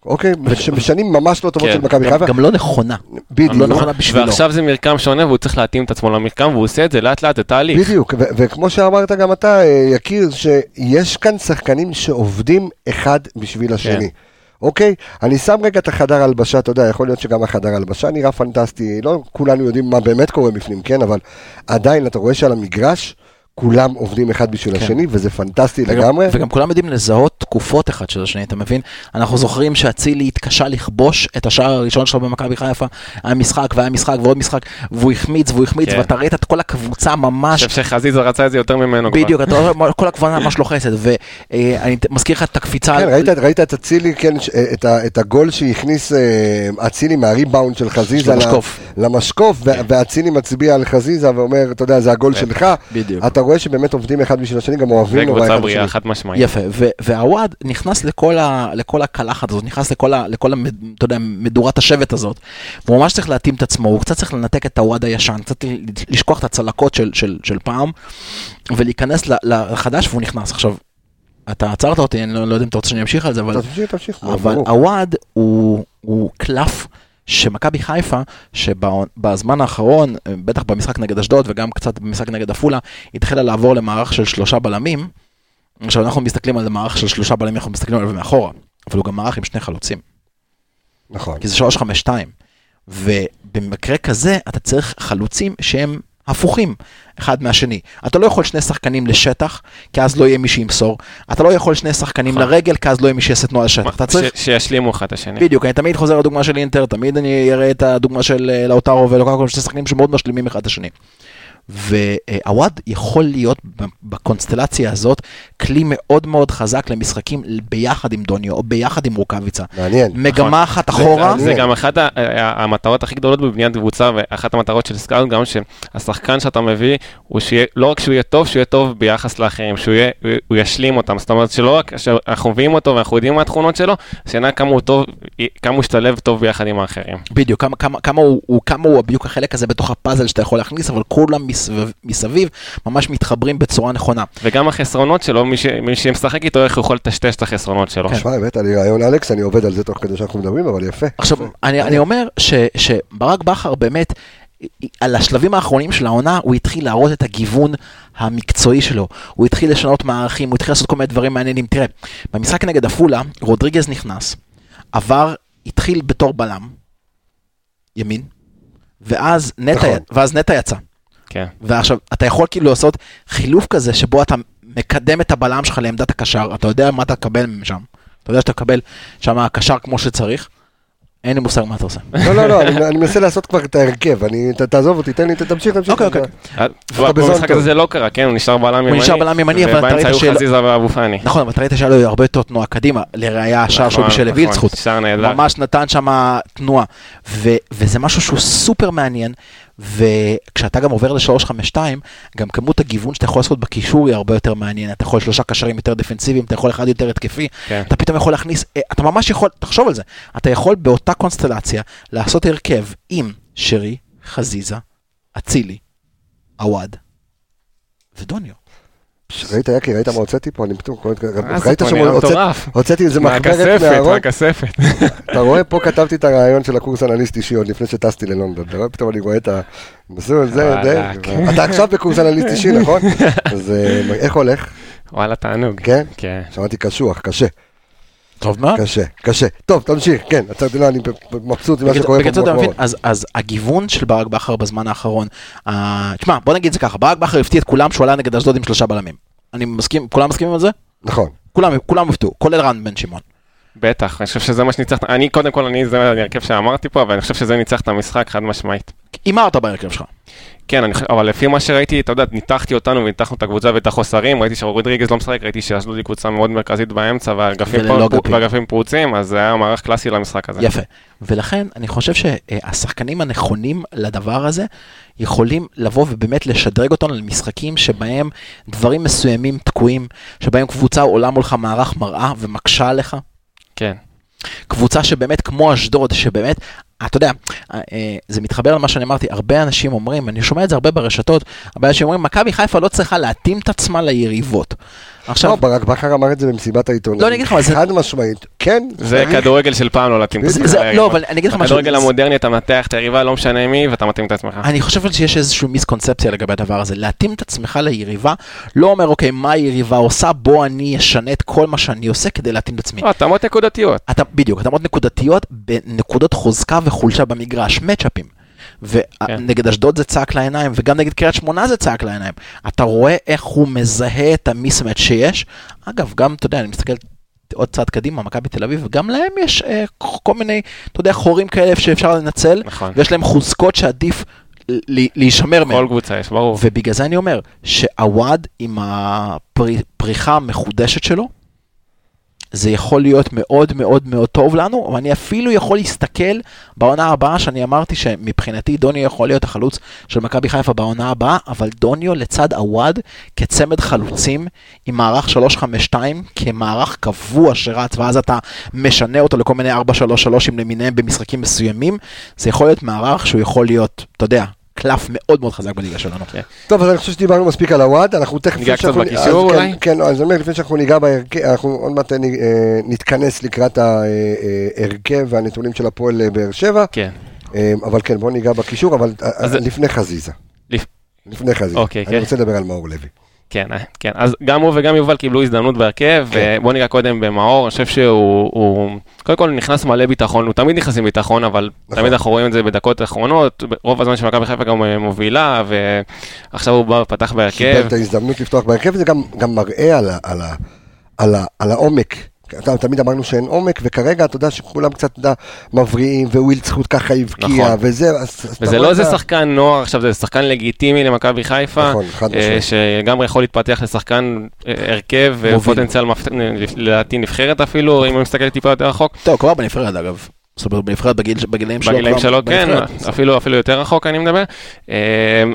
אוקיי? בש- בשנים ממש לא טובות כן. של מכבי גם, חיפה. גם לא נכונה. בדיוק. לא נכונה בשבילו. ועכשיו זה מרקם שונה והוא צריך להתאים את עצמו למרקם והוא עושה את זה לאט לאט, זה תהליך. בדיוק, ו- וכמו שאמרת גם אתה, אה, יקיר, שיש כאן שחקנים שעובדים אחד בשביל השני. אוקיי? אני שם רגע את החדר הלבשה, אתה יודע, יכול להיות שגם החדר הלבשה נראה פנטסטי, לא כולנו יודעים מה באמת קורה בפנים, כן? אבל עדיין אתה רואה שעל המגרש כולם עובדים אחד בשביל כן. השני, וזה פנטסטי וגם, לגמרי. וגם כולם יודעים לזהות תקופות אחד של השני, אתה מבין? אנחנו זוכרים שאצילי התקשה לכבוש את השער הראשון שלו במכבי חיפה, היה משחק והיה משחק ועוד משחק, והוא החמיץ והוא החמיץ, כן. ואתה ראית את כל הקבוצה אני ממש חושב שחזיזה רצה את זה יותר ממנו כבר. בדיוק, אתה רואה כל הקבוצה ממש לוחצת, ואני מזכיר לך את הקפיצה, כן, ראית, ראית את אצילי, כן, ש- את, ה, את הגול שהכניס אה, אצילי מהריבאונד של חזיזה למשקוף. ואצילי מצביע על חזיזה ואומר, אתה יודע, זה הגול שלך. בדיוק. אתה רואה שבאמת עובדים אחד בשביל השני, גם אוהבים נורא אחד בריאה, בשני. חד משמעית. יפה, והוואד נכנס לכל, ה- לכל הקלחת הזאת, נכנס לכל, ה- לכל המד, אתה יודע, מדורת השבט הזאת, הוא ממש צריך להתאים את עצמו, הוא קצת צריך לנתק את הוואד הישן, קצת לשכוח את הצלקות של, של, של פעם, ולהיכנס ל- לחדש, והוא נכנס. עכשיו, אתה עצרת אותי, אני לא, לא יודע אם אתה רוצה שאני אמשיך על זה, אבל... תמשיך, תמשיך. אבל. הוואד הוא, הוא קלף שמכבי חיפה, שבזמן האחרון, בטח במשחק נגד אשדוד וגם קצת במשחק נגד עפולה, התחילה לעבור למערך של שלושה בלמים. עכשיו אנחנו מסתכלים על מערך של שלושה בלמים, אנחנו מסתכלים עליו מאחורה, אבל הוא גם מערך עם שני חלוצים, נכון. כי זה 3-5-2. ובמקרה כזה אתה צריך חלוצים שהם הפוכים אחד מהשני. אתה לא יכול שני שחקנים לשטח, כי אז לא יהיה מי שימסור. אתה לא יכול שני שחקנים נכון. לרגל, כי אז לא יהיה מי שיעשה תנועה לשטח. אתה צריך... שישלימו אחד את השני. בדיוק, אני תמיד חוזר לדוגמה של אינטר, תמיד אני אראה את הדוגמה של אה, לאוטרו ולוקקו, שני שחקנים שמאוד משלימים אחד את השני. ועווד יכול להיות בקונסטלציה הזאת כלי מאוד מאוד חזק למשחקים ביחד עם דוניו או ביחד עם רוקאביצה. מעניין. מגמה אחת נכון. זה- אחורה. זה גם אחת המטרות הכי גדולות בבניית קבוצה, ואחת המטרות של סקאוט גם שהשחקן שאתה מביא, הוא שיהיה, לא רק שהוא יהיה טוב, שהוא יהיה טוב ביחס לאחרים, שהוא יהיה, הוא- הוא ישלים אותם. זאת אומרת שלא רק שאנחנו מביאים אותו ואנחנו יודעים מה התכונות שלו, שנדע כמה הוא טוב, כמה הוא ישתלב טוב ביחד עם האחרים. בדיוק, כמה, כמה, כמה, הוא, הוא, כמה הוא בדיוק החלק הזה בתוך הפאזל שאתה יכול להכניס, אבל כולם מסביב, ממש מתחברים בצורה נכונה. וגם החסרונות שלו, מי, ש, מי שמשחק איתו, איך הוא יכול לטשטש את החסרונות שלו. שמע, הבאת לי רעיון אלכס, אני עובד על זה תוך כדי שאנחנו מדברים, אבל יפה. עכשיו, אני, אני אומר שברק בכר באמת, על השלבים האחרונים של העונה, הוא התחיל להראות את הגיוון המקצועי שלו. הוא התחיל לשנות מערכים, הוא התחיל לעשות כל מיני דברים מעניינים. תראה, במשחק נגד עפולה, רודריגז נכנס, עבר, התחיל בתור בלם, ימין, ואז נטע, נכון. ואז נטע יצא. כן. ועכשיו, אתה יכול כאילו לעשות חילוף כזה, שבו אתה מקדם את הבלם שלך לעמדת הקשר, אתה יודע מה אתה תקבל משם. אתה יודע שאתה תקבל שם הקשר כמו שצריך, אין לי מושג מה אתה עושה. לא, לא, לא, אני מנסה לעשות כבר את ההרכב, אני, ת- תעזוב אותי, תן לי, תמשיך, תמשיך. אוקיי, אוקיי. אה, במשחק. הזה זה לא קרה, כן, הוא נשאר בלם ימני. נשאר בלם ימני, אבל אתה ובאמצע ראית היו שלא- חזיזה ואבו פאני. נכון, אבל אתה ראית שהיה לו הרבה יותר תנועה קדימה, לראיה השער שלו נכון, בשל נכון, וילצחוט. שער נהדר. ממש נתן שם תנועה. ו- וזה משהו שהוא סופר מעניין, וכשאתה גם עובר ל-352, גם כמות הגיוון שאתה יכול לעשות בקישור היא הרבה יותר מעניינת. אתה יכול שלושה קשרים יותר דפנסיביים, אתה יכול אחד יותר התקפי, כן. אתה פתאום יכול להכניס, אה, אתה ממש יכול, תחשוב על זה, אתה יכול באותה קונסטלציה לעשות הרכב עם שרי, חזיזה, אצילי, עווד ודוניו. ראית, יקי, ראית מה הוצאתי פה? אני פתאום, אה, זה ראית פה שם. הוצאתי איזה מחברת מהכספת, מהארון, מהכספת. אתה רואה, פה כתבתי את הרעיון של הקורס אנליסט אישי עוד לפני שטסתי ללונדון, אתה רואה, פתאום אני רואה את ה... זה, זה, וואלכ. אתה עכשיו בקורס אנליסט אישי, נכון? אז אה, איך הולך? וואלה, תענוג. כן? כן. שמעתי קשוח, קשה, טוב מאוד. קשה, קשה. טוב, תמשיך, כן, אתה יודע, אני מבסוט ממה שקורה פה בקיצור, אתה מבין? אז, אז הגיוון של ברק בכר בזמן האחרון, uh, תשמע, בוא נגיד את זה ככה, ברק בכר הפתיע את כולם שהוא עלה נגד אשדוד עם שלושה בלמים. אני מסכים, כולם מסכימים על זה? נכון. כולם, כולם הופתעו, כולל רן בן שמעון. בטח, אני חושב שזה מה שניצח, אני קודם כל, אני, זה ההרכב שאמרתי פה, אבל אני חושב שזה ניצח את המשחק חד משמעית. הימרת בהרכב שלך. כן, אני, אבל לפי מה שראיתי, אתה יודע, ניתחתי אותנו וניתחנו את הקבוצה ואת החוסרים, ראיתי שרודריגז לא משחק, ראיתי שאשדוד היא קבוצה מאוד מרכזית באמצע והאגפים פה- אגפים. והאגפים פרוצים, אז זה היה מערך קלאסי למשחק הזה. יפה. ולכן אני חושב שהשחקנים הנכונים לדבר הזה יכולים לבוא ובאמת לשדרג אותנו למשחקים שבהם דברים מסוימים תקועים, שבהם קבוצה עולה מולך מערך מראה ומקשה עליך. כן. קבוצה שבאמת כמו אשדוד, שבאמת, אתה יודע, אה, אה, זה מתחבר למה שאני אמרתי, הרבה אנשים אומרים, אני שומע את זה הרבה ברשתות, הרבה אנשים אומרים, מכבי חיפה לא צריכה להתאים את עצמה ליריבות. עכשיו, לא, ברק בכר אמר את זה במסיבת העיתונאים. לא, אני אגיד לך, אבל זה- חד משמעית, כן. זה. כדורגל של פעם לא להתאים את. עצמך. לא, אבל אני אגיד לך משהו, בכדורגל המודרני אתה מנתח את היריבה, לא משנה מי, ואתה מתאים את עצמך. אני חושב על שיש איזושהי מיסקונספציה לגבי הדבר הזה. להתאים את עצמך ליריבה, לא אומר, אוקיי, מה היריבה עושה, בוא אני אשנה את כל מה שאני עושה כדי להתאים את עצמי. לא, התאמות נקודתיות. אתה, בדיוק, התאמות נקודתיות בנקודות חוזקה וחולשה במגרש, מצ'אפים. ונגד אשדוד זה צעק לעיניים, וגם נגד קריית שמונה זה צעק לעיניים. אתה רואה איך הוא מזהה את המיסמט שיש. אגב, גם, אתה יודע, אני מסתכל עוד צעד קדימה, מכבי תל אביב, וגם להם יש אה, כל מיני, אתה יודע, חורים כאלה שאפשר לנצל, נכון. ויש להם חוזקות שעדיף להישמר מהם. כל קבוצה יש, ברור. ובגלל זה אני אומר, שעווד עם הפריחה המחודשת שלו, זה יכול להיות מאוד מאוד מאוד טוב לנו, ואני אפילו יכול להסתכל בעונה הבאה, שאני אמרתי שמבחינתי דוניו יכול להיות החלוץ של מכבי חיפה בעונה הבאה, אבל דוניו לצד עווד כצמד חלוצים עם מערך 352 כמערך קבוע שרץ, ואז אתה משנה אותו לכל מיני 4-3-3 למיניהם במשחקים מסוימים, זה יכול להיות מערך שהוא יכול להיות, אתה יודע, קלף מאוד מאוד חזק בליגה שלנו. טוב, אז אני חושב שדיברנו מספיק על הוואד, אנחנו תכף... ניגע קצת שאנחנו- בקישור אז אולי? כן, כן, אז אני אומר, לפני שאנחנו ניגע בהרכב, אנחנו עוד מעט אה, נתכנס לקראת ההרכב והנתונים של הפועל אה, באר שבע, כן. אה, אבל כן, בואו ניגע בקישור, אבל אה, אז- לפני חזיזה. לפ- לפני חזיזה. אוקיי, אני כן. רוצה לדבר על מאור לוי. כן, אה, כן, אז גם הוא וגם יובל קיבלו הזדמנות בהרכב, כן. ובוא ניגע קודם במאור, אני חושב שהוא, הוא- קודם כל נכנס מלא ביטחון, הוא תמיד נכנס עם ביטחון, אבל נכון. תמיד אנחנו רואים את זה בדקות האחרונות, רוב הזמן שמכבי חיפה גם אה, מובילה, ועכשיו הוא בא ופתח קיבל בהרכב, את ההזדמנות לפתוח בהרכב, וזה גם גם מראה על ה- על ה- על ה- על העומק. אתה- תמיד אמרנו שאין עומק, וכרגע אתה יודע שכולם קצת, אתה יודע, מבריאים, ווילד זכות ככה הבקיע, נכון. וזה, אז- אז אתה וזה לא איזה ה- שחקן נוער עכשיו, זה שחקן לגיטימי למכבי חיפה, נכון, אה. שלגמרי יכול להתפתח לשחקן אה, הרכב ופוטנציאל מפת- לדעתי נבחרת אפילו, אם אני מסתכל טיפה יותר רחוק. טוב, כבר בנבחרת אגב. זאת אומרת, בנבחרת בגיל- בגילאים שלו. בגילאים שלו, כן. אפילו אפילו יותר רחוק אני מדבר. אה,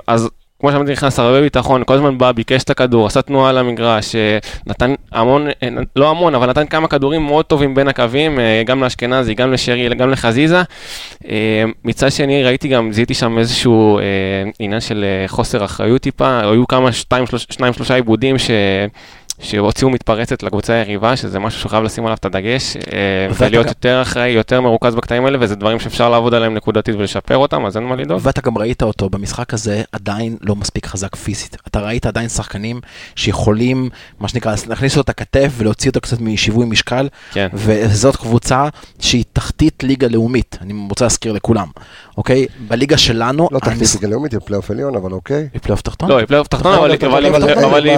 אז כמו שאמרתי, נכנס הרבה ביטחון, כל הזמן בא, ביקש את הכדור, עשה תנועה על המגרש, אה, נתן המון, אה, לא המון, אבל נתן כמה כדורים מאוד טובים בין הקווים, אה, גם לאשכנזי, גם לשרי, גם לחזיזה. מצד שני, ראיתי גם, זיהיתי שם איזשהו עניין של חוסר אחריות טיפה, היו כמה, שתיים, שלוש, שניים, שלושה עיבודים ש... שהוציאו מתפרצת לקבוצה היריבה, שזה משהו שחייב לשים עליו את הדגש, אה, ולהיות יותר אחראי, יותר מרוכז בקטעים האלה, וזה דברים שאפשר לעבוד עליהם נקודתית ולשפר אותם, אז אין מה לדאוג. ואתה גם ראית אותו במשחק הזה עדיין לא מספיק חזק פיזית. אתה ראית עדיין שחקנים שיכולים, מה שנקרא, להכניס לו את הכתף ולהוציא אותו קצת משיווי משקל, כן. וזאת קבוצה שהיא תחתית ליגה לאומית, אני רוצה להזכיר לכולם, אוקיי? בליגה שלנו, לא תחתית ליגה לאומית, היא פלייאוף עליון, אבל אוקיי. היא פלייאוף תחתון? לא, היא פלייאוף תחתון, אבל היא-.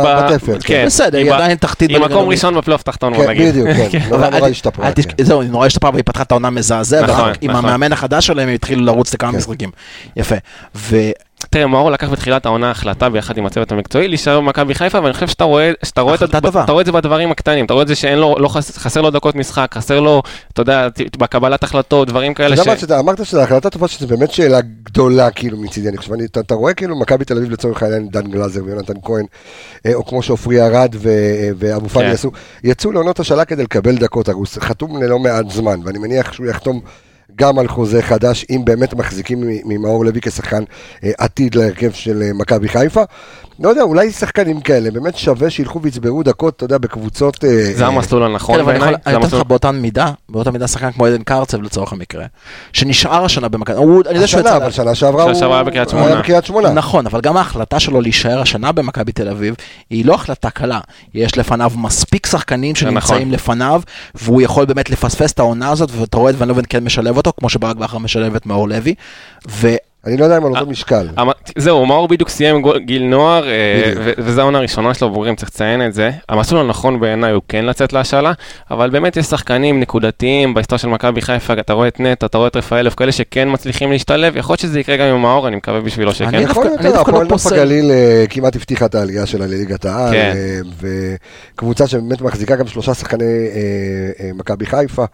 כן, בסדר, היא עדיין תחתית היא מקום. ראשון בפלייאוף תחתון, בוא כן, נגיד. בדיוק, כן. נורא השתפרה. זהו, אני נורא השתפרה והיא פתחה את העונה מזעזע, נכון, עם נכון. המאמן החדש שלהם הם התחילו לרוץ לכמה כן. משחקים. יפה. תראה, מאור לקח בתחילת העונה החלטה ביחד עם הצוות המקצועי להישאר במכבי חיפה, ואני חושב שאתה רואה, שאתה רואה, את. אתה רואה את זה בדברים הקטנים, אתה רואה את זה שאין לו, לא חס, חסר לו דקות משחק, חסר לו, אתה יודע, בקבלת החלטות, דברים כאלה ש... שאתה אמרת שזו החלטה טובה, שזו באמת שאלה גדולה כאילו מצידי, אני חושב, אני- אתה אתה רואה כאילו מכבי תל אביב לצורך העניין, דן גלאזר ויונתן כהן, אה, או כמו שעופרי ארד אה, ואבו פאני כן. עשו, יצאו לעונות השאלה כדי לקבל דקות, הרי הוא חתום ללא מעט זמן, ואני מניח שהוא יחתום גם על חוזה חדש, אם באמת מחזיקים ממאור לוי כשחקן אה, עתיד להרכב של אה, מכבי חיפה. לא יודע, אולי שחקנים כאלה, באמת שווה שילכו ויצברו דקות, אתה יודע, בקבוצות... אה, זה אה, המסלול הנכון כן, אבל אני בעיניי, אני אתן. לך באותה מידה, באותה מידה שחקן כמו עדן קרצב לצורך המקרה, שנשאר השנה במכבי, הוא- אני יודע שהוא השנה, יצא... אבל שנה שעברה שנה הוא שעברה היה בקריית היה שמונה. בקריית שמונה. נכון, אבל גם ההחלטה שלו להישאר השנה במכבי תל אביב, היא לא החלטה קלה. יש לפניו מספיק שחקנים שנמצאים נכון. לפניו, והוא יכול באמת לפספס את העונה הזאת, ואתה רואה את ון לובן כן משלב אותו, כמו שברק בכר משלב את מאור לוי. אני לא יודע אם על אותו משקל. אמר- זהו, מאור בדיוק סיים גיל נוער, אה, וזו העונה הראשונה שלו, בוגרים, צריך לציין את זה. המסלול הנכון בעיניי הוא כן לצאת להשאלה, אבל באמת יש שחקנים נקודתיים בהיסטוריה של מכבי חיפה, אתה רואה את נטע, אתה רואה את רפאלוב, כאלה שכן מצליחים להשתלב, יכול להיות שזה יקרה גם עם מאור, אני מקווה בשבילו שכן. אני יכול להיות, הפועל לא נוף פוסל. הגליל אה, כמעט הבטיחה את העלייה שלה לליגת העל, כן. אה, וקבוצה שבאמת מחזיקה גם שלושה שחקני אה, אה, מכבי חיפה.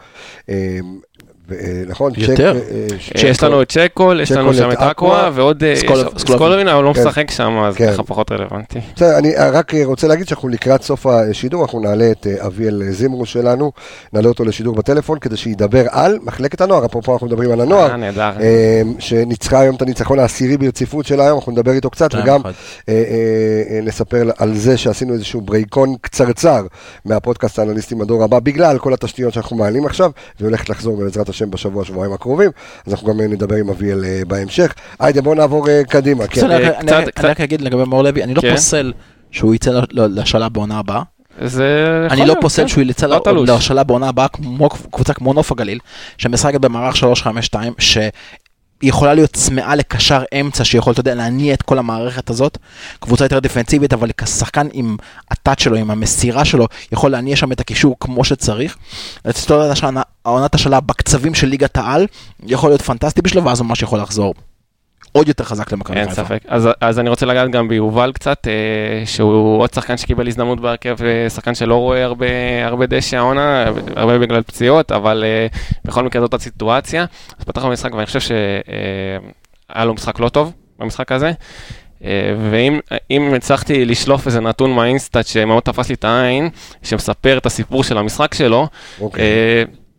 ו- נכון? יותר. צ'ק, אה, שיש לנו את צ'קול, יש לנו שם את אקווה, ועוד אה. סקולובין, אבל הוא לא כן. משחק שם, אז כן. ככה פחות רלוונטי. בסדר, אני רק אה, רוצה להגיד שאנחנו לקראת סוף השידור, אנחנו נעלה את אביאל זימרו שלנו, נעלה אותו לשידור בטלפון כדי שידבר על מחלקת הנוער, אפרופו אנחנו מדברים על הנוער, שניצחה היום את הניצחון העשירי ברציפות שלה היום, אנחנו נדבר איתו קצת, וגם אה, נספר על זה שעשינו איזשהו ברייקון קצרצר מהפודקאסט האנליסטים הדור הבא, בגלל כל התשתיות שאנחנו מעלים עכשיו, והיא הולכת לחזור בעזרת השם בשבוע, שבועיים הקרובים, אז אנחנו גם אה, נדבר עם אביאל אה, בהמשך. היידה, בואו נעבור אה, קדימה. כן. אני רק- אגיד לגבי מאור לוי, אני לא כן. פוסל שהוא יצא לשלב בעונה הבאה. זה אני לא פוסל כן. שהוא יצא לא. להשאלה בעונה הבאה כמו קבוצה כמו נוף הגליל, שמשחקת במערך 352, שיכולה להיות צמאה לקשר אמצע שיכול, אתה יודע, להניע את כל המערכת הזאת. קבוצה יותר דפנסיבית, אבל כשחקן עם הטאט שלו, עם המסירה שלו, יכול להניע שם את הקישור כמו שצריך. העונת השאלה בקצבים של ליגת העל, יכול להיות פנטסטי בשבילו, ואז ממש יכול לחזור עוד יותר חזק למכבי אין חיפה. ספק. אז, אז אני רוצה לגעת גם ביובל קצת, אה, שהוא עוד שחקן שקיבל הזדמנות בהרכב, אה, שחקן שלא רואה הרבה, הרבה דשא העונה, הרבה בגלל פציעות, אבל אה, בכל מקרה זאת הסיטואציה. אז פתח במשחק ואני חושב שהיה לו משחק לא טוב במשחק הזה. אה, ואם אם הצלחתי לשלוף איזה נתון מהאינסטאט שמאוד תפס לי את העין, שמספר את הסיפור של המשחק שלו, אוקיי.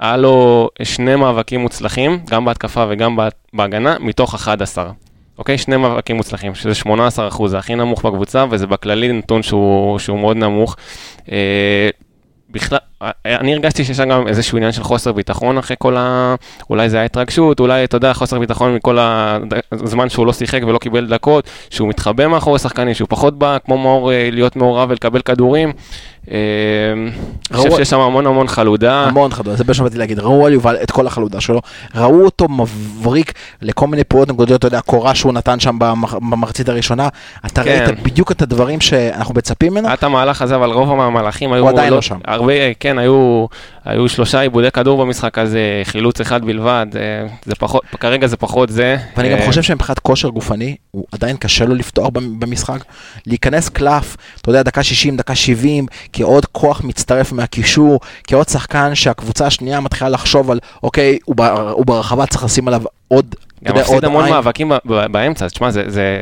היה לו שני מאבקים מוצלחים, גם בהתקפה וגם בה- בהגנה, מתוך 11. אוקיי? שני מאבקים מוצלחים, שזה 18 אחוז, זה הכי נמוך בקבוצה, וזה בכללי נתון שהוא, שהוא מאוד נמוך. אה, בכלל, אני הרגשתי שיש שם גם איזשהו עניין של חוסר ביטחון אחרי כל ה... אולי זה היה התרגשות, אולי, אתה יודע, חוסר ביטחון מכל הזמן שהוא לא שיחק ולא קיבל דקות, שהוא מתחבא מאחורי שחקנים, שהוא פחות בא, כמו מאור, אה, להיות מעורב ולקבל כדורים. אה, אני חושב שיש שם המון המון חלודה. המון חלודה, זה מה שבאתי להגיד, ראו על יובל את כל החלודה שלו, ראו אותו מבריק לכל מיני פעולות נקודות, אתה יודע, קורה שהוא נתן שם במח- במחצית הראשונה, אתה כן. ראית בדיוק את הדברים שאנחנו מצפים ממנו, היה את המהלך הזה, אבל רוב המהלכים היו... הוא עדיין לא שם. הרבה, כן, כן, היו, היו שלושה עיבודי כדור במשחק הזה, חילוץ אחד בלבד, אה, זה פחות, כרגע זה פחות זה. ואני גם אה, חושב שמבחינת כושר גופני, הוא עדיין קשה לו לפתוח במ- במשחק. להיכנס קלף, אתה יודע, דקה 60, דקה 70, כעוד כוח מצטרף מהקישור, כעוד שחקן שהקבוצה השנייה מתחילה לחשוב על, אוקיי, הוא, בר, הוא ברחבה, צריך לשים עליו עוד, גם עוד המון. מאבקים באמצע, תשמע,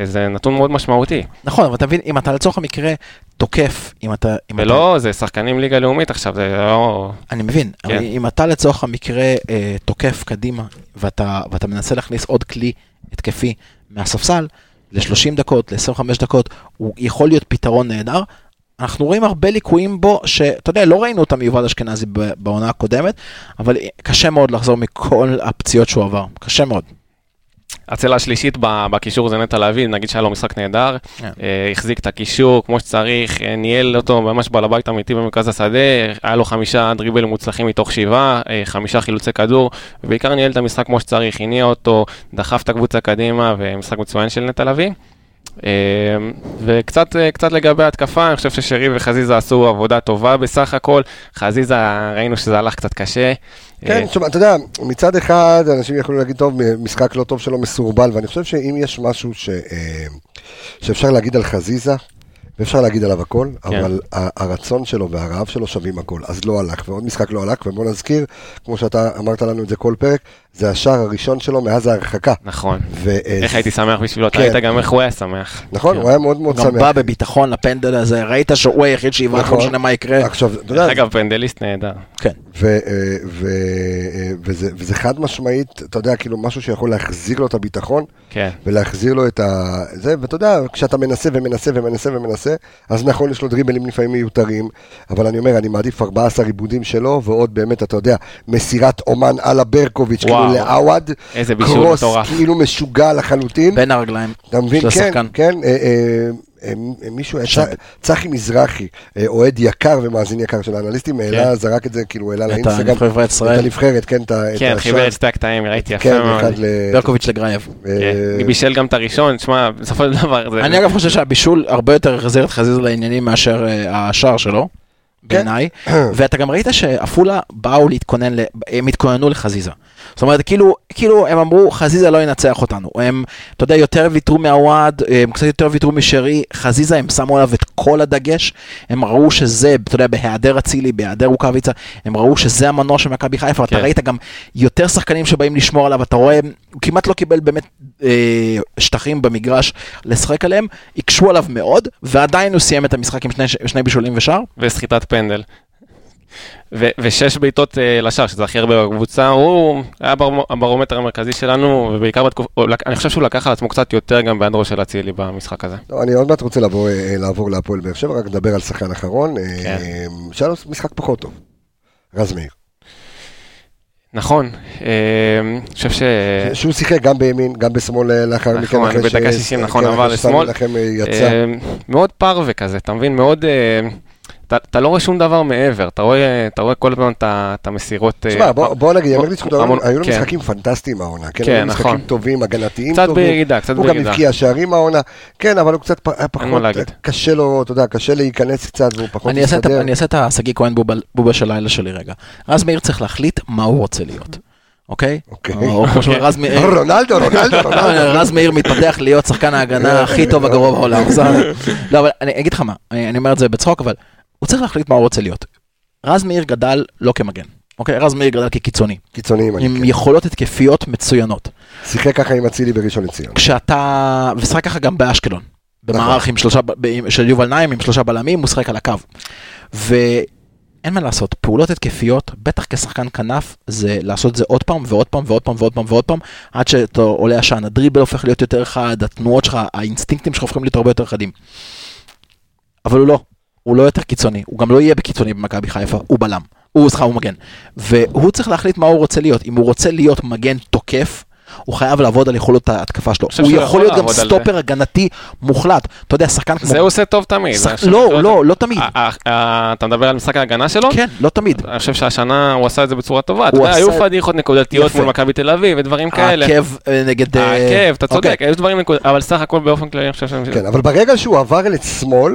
זה- נתון מאוד משמעותי. נכון, אבל אתה מבין, אם אתה לצורך המקרה תוקף, אם אתה... ולא, זה שחקנים ליגה לאומית עכשיו, זה לא... אני מבין, כן. אם אתה לצורך המקרה אה, תוקף קדימה, ואתה, מנסה להכניס עוד כלי התקפי מהספסל, ל-30 דקות, ל-25 דקות, הוא יכול להיות פתרון נהדר. אנחנו רואים הרבה ליקויים בו, שאתה יודע, לא ראינו אותם מיובל אשכנזי בעונה הקודמת, אבל קשה מאוד לחזור מכל הפציעות שהוא עבר, קשה מאוד. הצלע השלישית בקישור זה נטע לביא, נגיד שהיה לו משחק נהדר, כן. אה, החזיק את הקישור כמו שצריך, אה, ניהל אותו ממש בעל הבית אמיתי במרכז השדה, היה לו חמישה דריבלים מוצלחים מתוך שבעה, אה, חמישה חילוצי כדור, ובעיקר ניהל את המשחק כמו שצריך, הניע אותו, דחף את הקבוצה קדימה, ומשחק מצוין של נטע לביא. וקצת קצת לגבי ההתקפה, אני חושב ששרי וחזיזה עשו עבודה טובה בסך הכל, חזיזה ראינו שזה הלך קצת קשה. כן, אה, תשמע, אתה יודע, מצד אחד אנשים יכולים להגיד, טוב, משחק לא טוב שלו מסורבל, ואני חושב שאם יש משהו ש, אה, שאפשר להגיד על חזיזה, ואפשר להגיד עליו הכל, כן. אבל הרצון שלו והרעב שלו שווים הכל, אז לא הלך, ועוד משחק לא הלך, ובוא נזכיר, כמו שאתה אמרת לנו את זה כל פרק, זה השער הראשון שלו מאז ההרחקה. נכון. ו- אה, איך הייתי שמח בשבילו, אתה כן. ראית גם איך הוא היה שמח. נכון, כן. הוא היה מאוד מאוד גם שמח. בא בביטחון לפנדל הזה, ראית שהוא היחיד שיבעט, לא נכון. משנה מה יקרה. עכשיו, אתה יודע, דרך אגב, פנדליסט נהדר. כן. אה, אה, וזה, וזה חד משמעית, אתה יודע, כאילו משהו שיכול להחזיר לו את הביטחון, כן. ולהחזיר לו את ה... זה, ואתה יודע, כשאתה מנסה ומנסה ומנסה ומנסה, אז נכון, יש לו דריבלים לפעמים מיותרים, אבל אני אומר, אני מעדיף 14 עיבודים שלו, ועוד באמת, אתה יודע, מסירת אומן על הברקוביץ', כאילו. לעווד, איזה בישול קרוס מטורף. כאילו משוגע לחלוטין, בין הרגליים אתה מבין? של כן, השחקן. כן, אה, אה, מישהו, אה, שם. צ- צחי מזרחי, אה, אוהד יקר ומאזין יקר של האנליסטים, העלה, זרק את זה, כאילו, העלה את לאינסטגרם, את הנבחרת, כן, את ה- את כן, השער. חיבר את שתי הקטעים, ראיתי יפה כן, מאוד. אחד ל... ברקוביץ' לגרייב. אה, כן, בישל גם את הראשון, תשמע, בסופו של דבר זה... אני אגב חושב שהבישול הרבה יותר החזיר את חזיזה לעניינים מאשר אה, השער שלו, בעיניי. ואתה גם ראית שעפולה באו להתכונן, הם התכוננו לחזיזה. זאת אומרת, כאילו, כאילו הם אמרו, חזיזה לא ינצח אותנו. הם, אתה יודע, יותר ויתרו מהוואד, הם קצת יותר ויתרו משרי, חזיזה, הם שמו עליו את כל הדגש. הם ראו שזה, אתה יודע, בהיעדר אצילי, בהיעדר רוקאביצה, הם ראו שזה המנוע של מכבי חיפה. אתה כן. ראית גם יותר שחקנים שבאים לשמור עליו, אתה רואה, הוא כמעט לא קיבל באמת אה, שטחים במגרש לשחק עליהם, הקשו עליו מאוד, ועדיין הוא סיים את המשחק עם שני, שני בישולים ושער. וסחיטת פנדל. ו- ושש בעיטות אה, לשער, שזה הכי הרבה בקבוצה, הוא היה הבר- הברומטר המרכזי שלנו, ובעיקר בתקופה, אני חושב שהוא לקח על עצמו קצת יותר גם בהיעדרו של אצילי במשחק הזה. לא, אני עוד מעט רוצה לעבור, אה, לעבור להפועל באר שבע, רק נדבר על שחקן אחרון. אה, כן. שהיה לו משחק פחות טוב. רז מאיר. נכון, אני חושב ש... שהוא שיחק גם בימין, גם בשמאל לאחר נכון, מכן. אחרי בדקה ש- 60, כן, נכון, עבר שסמי לשמאל. מאוד פרווה כזה, אתה מבין? מאוד... אה, אתה- לא רואה שום דבר מעבר, אתה רואה אתה רואה כל הזמן את המסירות... אה, תשמע, בוא בוא נגיד, יאמר לזכותו, המון- היו לו כן. משחקים פנטסטיים העונה. כן, כן, היו משחקים נכון. טובים, הגנתיים קצת טובים. בירידה, קצת הוא גם בירידה. הבקיע שערים העונה. כן, אבל הוא קצת פחות, להגיד. קשה לו, אתה יודע, קשה להיכנס קצת, והוא פחות מסתדר. אני אעשה את השגיא כהן בובה, בובה של לילה שלי רגע. רז מאיר צריך להחליט מה הוא רוצה להיות, אוקיי? אוקיי. או כמו שרז מאיר... רונלדו, רונלדו, רונלדו. רז מאיר מתפתח להיות שחקן ההגנה הכי טוב הגרוע בעולם. לא, אבל אני אגיד לך מה, אני אומר את זה בצחוק, אבל הוא צריך להחליט מה הוא רוצה להיות. רז מאיר גדל לא כמגן, אוקיי? רז מאיר גדל כקיצוני, קיצוניים, אני עם כן. יכולות התקפיות מצוינות. שיחק ככה עם אצילי בראשון לציון. כשאתה, ושחק ככה גם באשקלון, במערך עם שלושה, של יובל נעים עם שלושה בלמים, הוא שחק על הקו. ואין מה לעשות, פעולות התקפיות, בטח כשחקן כנף, זה לעשות את זה עוד פעם ועוד פעם ועוד פעם ועוד פעם ועוד פעם, עד שאתה עולה עשן, הדריבל הופך להיות יותר חד, התנועות שלך, האינסטינקטים שלך הופכים להיות הרבה יותר חדים. אבל הוא לא, הוא לא יותר קיצוני, הוא גם לא יהיה בקיצוני במכבי חיפה, הוא בלם, הוא, סליחה, הוא מגן. והוא צריך להחליט מה הוא רוצה להיות, אם הוא רוצה להיות מגן תוקף, הוא חייב לעבוד על יכולות ההתקפה שלו. הוא יכול להיות גם סטופר הגנתי מוחלט. אתה יודע, שחקן כמו... זה הוא עושה טוב תמיד. לא, לא, לא תמיד. אה, אה, אה, אתה מדבר על משחק ההגנה שלו? כן, לא תמיד. אני חושב שהשנה הוא עשה את זה בצורה טובה. אתה הוא יודע, היו פדיחות נקודתיות. מול מכבי תל אביב ודברים כאלה. העקב אה, נגד... העקב, אתה צודק, אוקיי. היו דברים נקודתיים, אבל סך הכל באופן כללי אני חושב שהם... כן, אבל ברגע שהוא עבר לשמאל,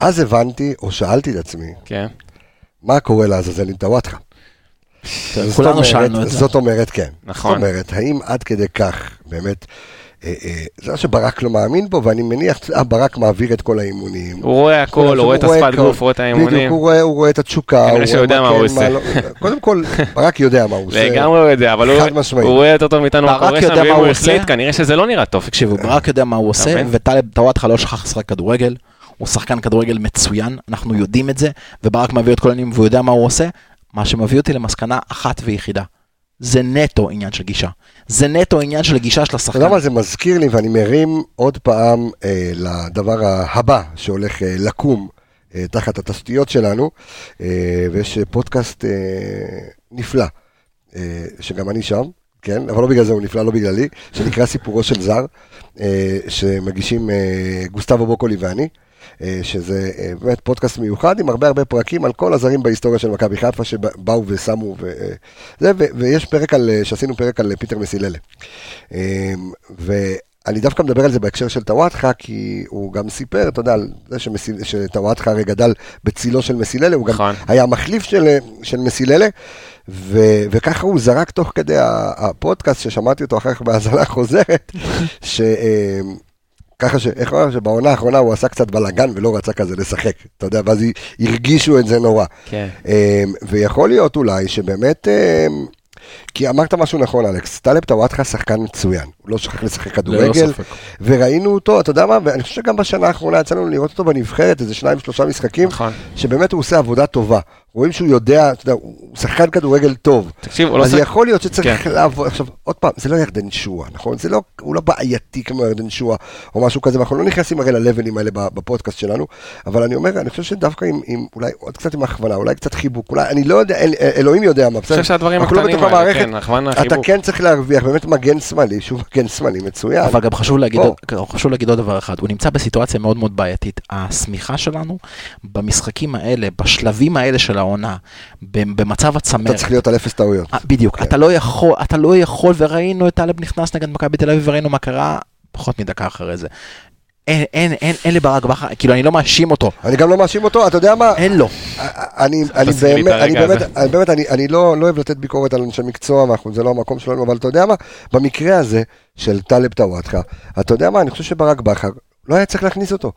אז הבנתי, או שאלתי את עצמי, כן. מה קורה לעזאזל עם טוואטחה? כולנו שאלנו את זה. זאת אומרת, כן. נכון. זאת אומרת, האם עד כדי כך, באמת, אה, אה, זה לא שברק לא מאמין בו, ואני מניח, אה, ברק מעביר את כל האימונים. הוא רואה הכל, הוא רואה את השפת גוף, הוא רואה את האימונים. בדיוק, הוא רואה, הוא רואה את התשוקה. כנראה הוא שהוא יודע מה הוא כן, עושה. לא. קודם כל, ברק יודע מה הוא עושה. לגמרי הוא יודע, אבל הוא רואה יותר טוב מאיתנו מה קורה שם, יודע ואם הוא החליט. כנראה שזה לא נראה טוב. תקשיבו, ברק יודע מה הוא עושה? וטלב טוואטחה לא שכח לשחק כדורגל, הוא שחקן כדורגל מצוין, אנחנו יודעים את זה, וברק מביא את כל העניינים והוא יודע מה הוא עושה, מה שמביא אותי למסקנה אחת ויחידה. זה נטו עניין של גישה. זה נטו עניין של גישה של אתה השחקן. יודע מה זה מזכיר לי, ואני מרים עוד פעם אה, לדבר הבא שהולך אה, לקום אה, תחת התשתיות שלנו, אה, ויש אה, פודקאסט אה, נפלא, אה, שגם אני שם, כן, אבל לא בגלל זה הוא נפלא, לא בגללי, שנקרא סיפורו של זר, אה, שמגישים אה, גוסטבו בוקולי ואני. אה, שזה אה, באמת פודקאסט מיוחד עם הרבה הרבה פרקים על כל הזרים בהיסטוריה של מכבי חיפה שבאו ושמו ו- אה, זה, ו- ויש פרק על, שעשינו פרק על פיטר מסיללה. אה, ואני דווקא מדבר על זה בהקשר של טוואטחה, כי הוא גם סיפר, אתה יודע, על זה שמסיל- שטוואטחה הרי גדל בצילו של מסיללה, הוא גם נכון. היה המחליף של, של מסיללה, ו- וככה הוא זרק תוך כדי הפודקאסט, ששמעתי אותו אחר כך בהאזנה חוזרת, ש... ככה ש... איך אומר? שבעונה האחרונה הוא עשה קצת בלאגן ולא רצה כזה לשחק, אתה יודע, ואז הרגישו את זה נורא. כן. אמ, ויכול להיות אולי שבאמת, אמ, כי אמרת משהו נכון אלכס, טלב טוואטחה שחקן מצוין, הוא לא שכח לשחק כדורגל. וראינו אותו, אתה יודע מה, ואני חושב שגם בשנה האחרונה יצא לנו לראות אותו בנבחרת, איזה שניים שלושה משחקים, נכון. שבאמת הוא עושה עבודה טובה, רואים שהוא יודע, אתה יודע, הוא שחקן כדורגל טוב, תקשיב, הוא לא אז יכול להיות שצריך כן. לעבוד, עכשיו, עוד פעם, זה לא ירדן שואה, נכון? זה לא, הוא לא בעייתי כמו ירדן שואה, או משהו כזה, ואנחנו לא נכנסים הרי ללבלים האלה בפודקאסט שלנו, אבל אני אומר, אני חושב שדווקא עם, עם אולי עוד קצת עם הכוונה, אולי קצת חיבוק, אולי, אני לא יודע, אל, אלוהים יודע מה, בסדר? חושב שהדברים לא הקטנים האלה, המערכת. כן, הכוונה, אתה. כן צריך להרוויח, באמת מגן שמאלי, שהוא מגן שמאלי מצוין. אבל גם חשוב להגיד, חשוב להגיד עוד דבר אחד, הוא נמצא בסיטואציה מאוד מאוד בעייתית. השמיכה שלנו במשחקים האלה, בשלבים האלה של העונה, במצב אתה הצמרת, צריך להיות על אפס טעויות. אה, בדיוק, כן. אתה לא יכול, אתה לא יכול, וראינו את טלב נכנס נגד מכבי תל אביב, וראינו מה קרה פחות מדקה אחרי זה. אין, אין, אין, אין לברק בכר, כאילו אני לא מאשים אותו, אני גם לא מאשים אותו, אתה יודע מה? אין לו. אני, אני באמת, אני באמת. אני באמת, אני, אני לא, לא אוהב לתת ביקורת על אנשי מקצוע, ואנחנו, זה לא המקום שלנו, אבל אתה יודע מה, במקרה הזה של טלב טוואטחה, אתה יודע מה, אני חושב שברק בכר לא היה צריך להכניס אותו.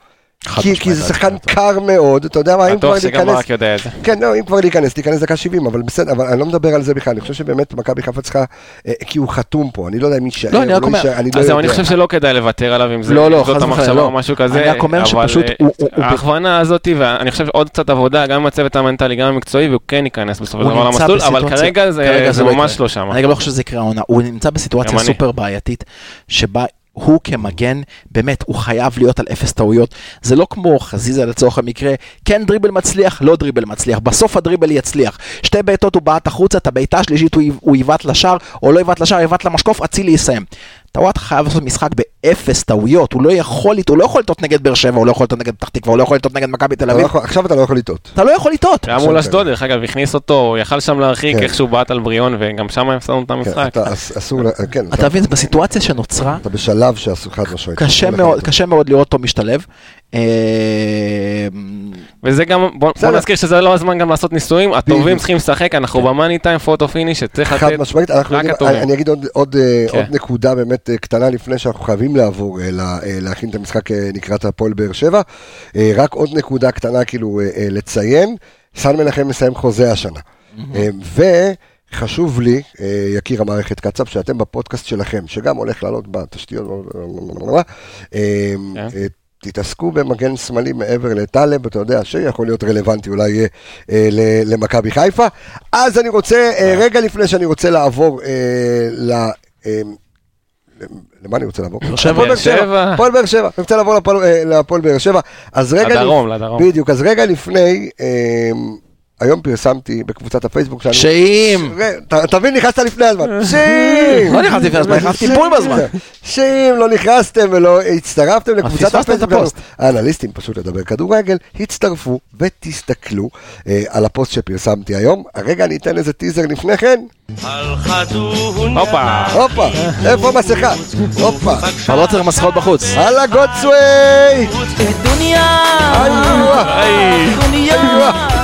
כי, כי זה שחקן קר מאוד, אתה יודע מה, אם כבר בטוח שגם להיכנס, ברק יודע את זה. כן, לא, אם כבר להיכנס, להיכנס דקה 70, אבל בסדר, אבל אני לא מדבר על זה בכלל, אני חושב שבאמת מכבי חיפה צריכה, אה, כי הוא חתום פה, אני לא יודע אם יישאר, לא, אני רק אומר- יישאר, אני לא אז. אני חושב שלא כדאי לוותר עליו אם זה לא, לא, זאת חס וחלילה, לא. או משהו כזה. אני רק אומר שפשוט אה, ההכוונה הזאת, ואני חושב עוד קצת עבודה, גם עם הצוות המנטלי, גם המקצועי, והוא כן ייכנס בסופו של דבר למסלול, אבל כרגע זה לא ממש. לא שם. אני גם לא חושב שזה יקרה העונה, הוא נמצא בסיטואציה. סופר בעייתית, שבה הוא כמגן, באמת, הוא חייב להיות על אפס טעויות. זה לא כמו חזיזה לצורך המקרה, כן דריבל מצליח, לא דריבל מצליח, בסוף הדריבל יצליח. שתי בעיטות הוא בעט החוצה, את הבעיטה השלישית הוא, יבעט לשער, או לא יבעט לשער, יבעט למשקוף, אצילי יסיים. טוואטחה חייב לעשות משחק באפס טעויות, הוא לא יכול, לטעות, הוא לא יכול לטעות נגד באר שבע, הוא לא יכול לטעות נגד פתח תקווה, הוא לא יכול לטעות נגד מכבי תל אתה לא אביב, עכשיו אתה לא יכול לטעות. אתה לא יכול לטעות. היה מול אשדוד, דרך אגב, הכניס אותו, הוא יכל שם להרחיק כן. איכשהו בעט על בריאון, וגם שם הפסדנו את כן, המשחק. אתה- לה- כן, אתה מבין, בסיטואציה שנוצרה, אתה בשלב שאסור חד משמעית. אחד. קשה מאוד לראות אותו משתלב. אה, וזה גם, בוא. נזכיר שזה לא הזמן גם לעשות ניסויים, הטובים. צריכים לשחק, אנחנו ב money time, photo finish, שצריך לתת משמעית, רק הטובים. אני אגיד עוד, עוד, אה, כן. עוד נקודה באמת אה, קטנה לפני שאנחנו חייבים לעבור לה- להכין את המשחק לקראת הפועל באר שבע. רק עוד נקודה קטנה כאילו לציין, סאן מנחם מסיים חוזה השנה. אה, וחשוב לי, יקיר המערכת קצב, שאתם בפודקאסט שלכם, שגם הולך לעלות בתשתיות, כן. תתעסקו במגן שמאלי מעבר לטלב, אתה יודע, שיכול להיות רלוונטי אולי אה, אה, למכבי חיפה. אז אני רוצה, אה, רגע לפני שאני רוצה לעבור אה, ל... אה, למה אני רוצה לעבור? הפועל באר שבע. שבע. הפועל באר שבע. אני רוצה לעבור לפועל- אה, באר שבע. אז רגע... לדרום, לדרום. בדיוק, אז רגע לפני, אה, היום פרסמתי בקבוצת הפייסבוק שלנו. שאם. תבין, נכנסת לפני הזמן. שאם. לא נכנסתי לפני הזמן, נכנסתי בול בזמן. שאם לא נכנסתם ולא הצטרפתם לקבוצת הפייסבוק שלנו. האנליסטים פשוט לדבר כדורגל, הצטרפו ותסתכלו אה, על הפוסט שפרסמתי היום. הרגע אני אתן איזה טיזר לפני כן. הופה. הופה, איפה המסכה? הופה. כבר לא צריך מסכות בחוץ. הלאה גוטסווי! דוניה, אה, דוניה.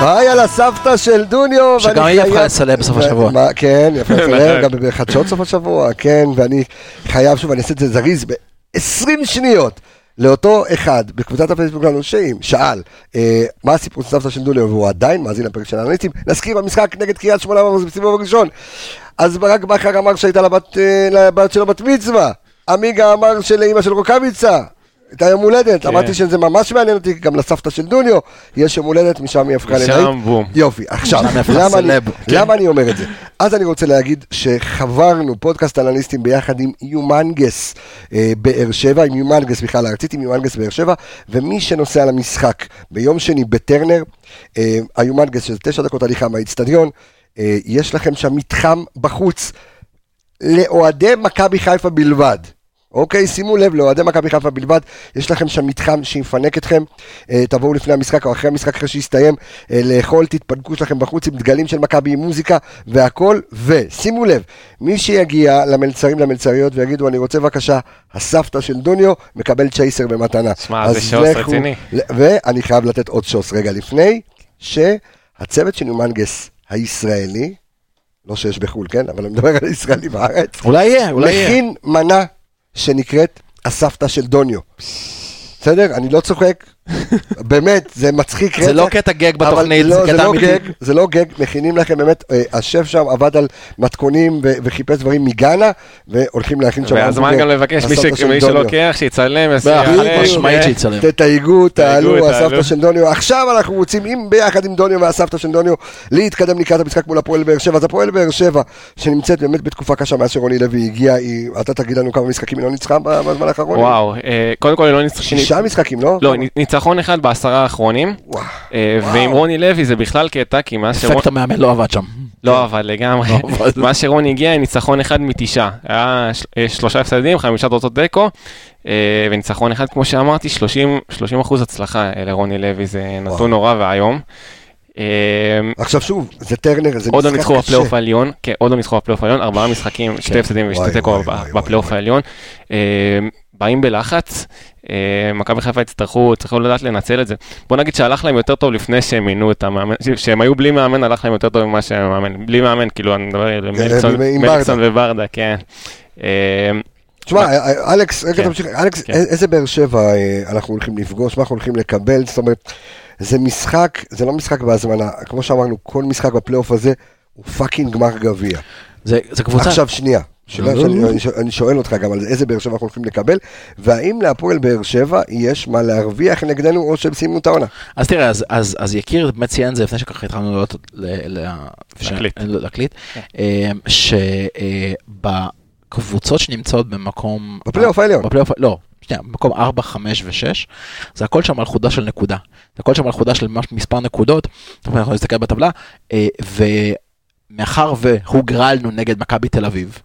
היי על הסבתא של דוניו. שגם היא הפכה לסלב בסוף השבוע. מה, כן, היא הפכה לסלב, גם בחדשות סוף השבוע, כן, ואני חייב שוב, אני אעשה את זה זריז ב-20 שניות. לאותו אחד בקבוצת הפייסבוק שלנו שאם שאל אה, מה הסיפור של סבתא של דוניו והוא עדיין מאזין לפרק של האנליסטים נזכיר במשחק נגד קריית שמונה בסיבוב הראשון אז ברק בכר אמר שהייתה לבת, אה, לבת שלו בת מצווה עמיגה אמר שלאימא של רוקאביצה הייתה יום הולדת, כן. אמרתי שזה ממש מעניין אותי, גם לסבתא של דוניו יש יום הולדת, משם היא הפכה משם, ללהיט. בום. יופי, עכשיו, משם למה אני- סלב. למה אני אומר את זה? אז אני רוצה להגיד שחברנו פודקאסט אנליסטים ביחד עם יומנגס אה, באר שבע, עם יומנגס בכלל הארצית, עם יומנגס באר שבע, ומי שנוסע למשחק ביום שני בטרנר, אה, היומנגס שזה תשע דקות הליכה מהאיצטדיון, אה, יש לכם שם מתחם בחוץ לאוהדי מכבי חיפה בלבד. אוקיי, שימו לב, לאוהדי מכבי חיפה בלבד, יש לכם שם מתחם שיפנק אתכם, אה, תבואו לפני המשחק או אחרי המשחק אחרי שיסתיים, אה, לאכול, תתפנקו שלכם בחוץ עם דגלים של מכבי עם מוזיקה והכל, ושימו לב, מי שיגיע למלצרים, למלצריות ויגידו, אני רוצה בבקשה, הסבתא של דוניו מקבל צ'ייסר במתנה. שמע, זה שוס לכו- רציני. ואני חייב לתת עוד שוס רגע לפני, שהצוות של יומנגס הישראלי, לא שיש בחו"ל, כן? אבל אני מדבר על ישראלי בארץ. אולי יהיה, אולי יהיה. מכין מנה שנקראת הסבתא של דוניו. בסדר? אני לא צוחק, באמת, זה מצחיק זה לא רצח, קטע גג אבל בתוכנית, לא, זה קטע לא אמיתי. גג, זה לא גג, מכינים לכם באמת, אה, השף שם עבד על מתכונים ו- וחיפש דברים מגאנה, והולכים להכין שם והזמן גם לבקש מי הסבתא ש- של מי דוניו. שלוקח, שיצלם, משמעית ו- שיצלם. תתייגו, תעלו. הסבתא של דוניו. עכשיו אנחנו רוצים, אם ביחד עם דוניו והסבתא של דוניו, להתקדם לקראת המשחק מול הפועל באר שבע. אז הפועל באר שבע, שנמצאת באמת בתקופה קשה מאז שרוני לוי הגיע, אתה תגיד לנו כמה משחקים היא לא ניצחה בזמן האחרון? וואו, אה, קודם כל היא לא ניצחה. שישה משחקים, לא? לא, ניצחון אחד בעשרה האחרונים. אה, ועם רוני לוי זה בכלל קטע, כי מאז שרון... אפקט המאמן לא עבד שם. לא עבד לגמרי. לא. מאז שרוני הגיע, ניצחון אחד מתשעה. היה אה, שלושה הפסדים, חמישה תוצאות תיקו, אה, וניצחון אחד, כמו שאמרתי, 30 30 אחוז הצלחה לרוני לוי, זה נתון נורא ואיום. עכשיו שוב, זה טרנר, זה עוד לא משחק ניצחו קשה. בפלייאוף העליון, כן, עוד לא ניצחו בפלייאוף העליון, ארבעה משחקים, שתי הפסדים וואי, ושתי תיקו בפלייאוף. העליון. באים בלחץ, אה, מכבי חיפה יצטרכו, צריכו לדעת לנצל את זה. בוא נגיד שהלך להם יותר טוב לפני שהם מינו את המאמן, שהם היו בלי מאמן, הלך להם יותר טוב ממה שהם מאמן. בלי מאמן, כאילו, אני מדבר על מליקסון עם מליקסון וברדה, כן. אה, תשמע, אלכס, רגע כן. תמשיך, אלכס, כן. איזה באר שבע אה, אנחנו הולכים לפגוש, מה אנחנו הולכים לקבל, זאת אומרת, זה משחק, זה לא משחק בהזמנה, כמו שאמרנו, כל משחק בפלייאוף הזה הוא fucking גמר גביע. זה זה קבוצה. עכשיו שנייה, שאלה לא, שאני- לא. אני שואל- אותך גם על איזה באר שבע אנחנו הולכים לקבל, והאם להפועל באר שבע יש מה להרוויח נגדנו או שהם סיימו את העונה. אז תראה, אז, אז, אז יקיר באמת ציין את זה לפני שככה התחלנו לעלות ל- ל- ש- להקליט. להקליט, אה, שבקבוצות שנמצאות במקום... בפלייאוף העליון. בפלייאוף, לא, שנייה, במקום 4, 5 ו-6, זה הכל שם על חודה של נקודה. זה הכל שם על חודה של מספר נקודות, אנחנו להסתכל בטבלה, אה, ומאחר והוגרלנו נגד מכבי תל אביב,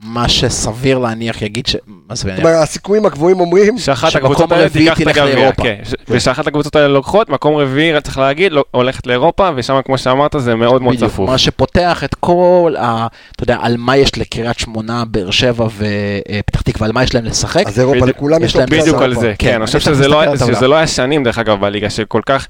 מה שסביר להניח יגיד ש... מה סביר זאת להניח? אומרת, הסיכויים הקבועים אומרים, שאחת שמקום הקבוצות האלה רביעי תיקח את תלך הגביע, לאירופה. כן. ושאחת הקבוצות האלה לוקחות, מקום רביעי, צריך להגיד, לא- הולכת לאירופה, ושם, כמו שאמרת, זה מאוד מאוד צפוף. מה שפותח את כל ה... אתה יודע, על מה יש לקריית שמונה, באר שבע ופתח תקווה, על מה יש להם לשחק. אז אירופה לכולם יש להם בדיוק על. זה, כן, אני חושב אני צריך שזה לא-. שזה לא היה שנים, דרך אגב, בליגה, שכל כך,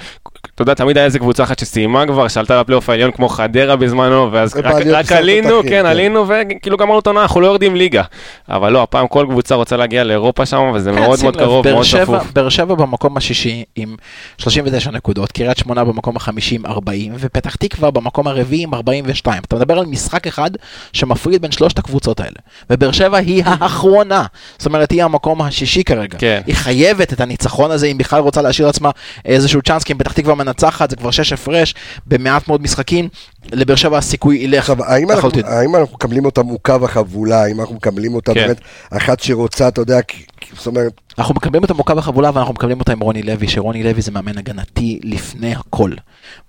אתה יודע, תמיד היה איזה קבוצה אחת שסיימה כבר, שעלתה לפלייאוף העליון כמו חדרה בזמנו, ואז רק- רק עלינו, כן, כן. עלינו, וכאילו גמרנו את העונה, אנחנו לא יורדים ליגה. אבל לא, הפעם כל קבוצה רוצה להגיע לאירופה שם, וזה כן, מאוד מאוד לב, קרוב, מאוד צפוף. באר שבע במקום השישי עם 39 נקודות, קריית שמונה במקום החמישי עם 40, ופתח תקווה במקום הרביעי עם 42. אתה מדבר על משחק אחד שמפריד בין שלושת הקבוצות האלה. ובאר שבע היא האחרונה, זאת אומרת היא המקום השישי כרגע. כן. היא חייבת את הניצחון הזה אם בכלל רוצה להשאיר לעצמה איזשהו צ'אנס, כי אם פתח תקווה תקווה מנצחת, זה כבר שש הפרש, במעט מאוד משחקים, לבאר שבע הסיכוי ילך עכשיו, האם אנחנו, לחלוטין. האם אנחנו מקבלים אותה מוקו החבולה, האם אנחנו מקבלים אותה כן. באמת אחת שרוצה, אתה יודע, זאת אומרת, אנחנו מקבלים אותה מוכה וחבולה ואנחנו מקבלים אותה עם רוני לוי, שרוני לוי זה מאמן הגנתי לפני הכל.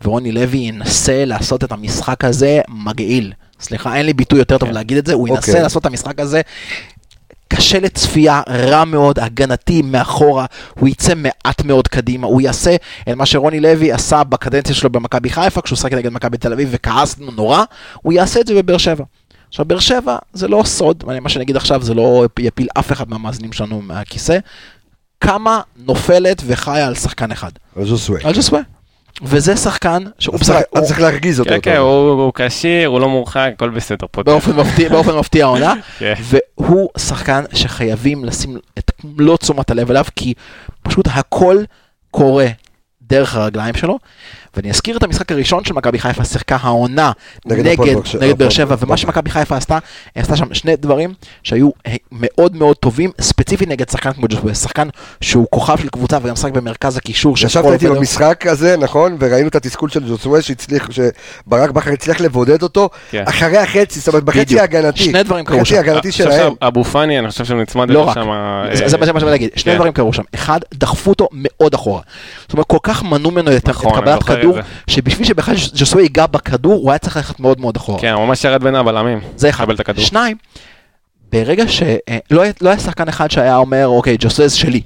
ורוני לוי ינסה לעשות את המשחק הזה מגעיל. סליחה, אין לי ביטוי יותר טוב להגיד את זה, הוא ינסה אוקיי. לעשות את המשחק הזה קשה לצפייה, רע מאוד, הגנתי מאחורה, הוא יצא מעט מאוד קדימה, הוא יעשה את מה שרוני לוי עשה בקדנציה שלו במכבי חיפה, כשהוא שחק נגד מכבי תל אביב וכעסנו נורא, הוא יעשה את זה בבאר שבע. עכשיו, באר שבע זה לא סוד, מה שאני אגיד עכשיו זה לא יפיל אף אחד מהמאזינים שלנו מהכיסא, כמה נופלת וחיה על שחקן אחד, על ז'וסווה. על ג'סווה. וזה שחקן שהוא משחק, אז צריך להרגיז אותו. כן, כן. הוא כשיר, הוא לא מורחק, הכל בסדר פה. באופן מפתיע, באופן מפתיע העונה, כן. והוא שחקן שחייבים לשים את מלוא תשומת הלב אליו, כי פשוט הכל קורה דרך הרגליים שלו. ואני אזכיר את המשחק הראשון של מכבי חיפה שיחקה העונה נגד נגד, הפועל נגד, באר שבע. הפועל- ומה שמכבי חיפה עשתה, היא עשתה שם שני דברים שהיו אה, מאוד מאוד טובים, ספציפית נגד שחקן כמו ג'וסווה, שחקן שהוא כוכב של קבוצה וגם משחק במרכז הקישור. של ישבת איתי במשחק הזה, נכון? וראינו את התסכול של ג'וסווה שהצליח, שברק בכר הצליח לבודד אותו כן. אחרי החצי, זאת אומרת בחצי. ההגנתי. שני דברים קרו שם. שאבו פאני, אני חושב שהוא נצמד לא רק, שם. זה אה, זה מה זה מה שאני להגיד, שני כן. דברים קרו שם, אחד, דחפו אותו מאוד אחורה, זאת אומרת כל כך מנעו ממנו את את אני קבלת זוכר את כדור, זה. שבשביל שבכלל ג'סוי ייגע בכדור, הוא היה צריך ללכת מאוד מאוד אחורה, כן, הוא ממש ירד בין הבלמים. זה אחד. שניים, ברגע שלא לא היה שחקן אחד שהיה אומר, אוקיי, ג'וסוי זה שלי.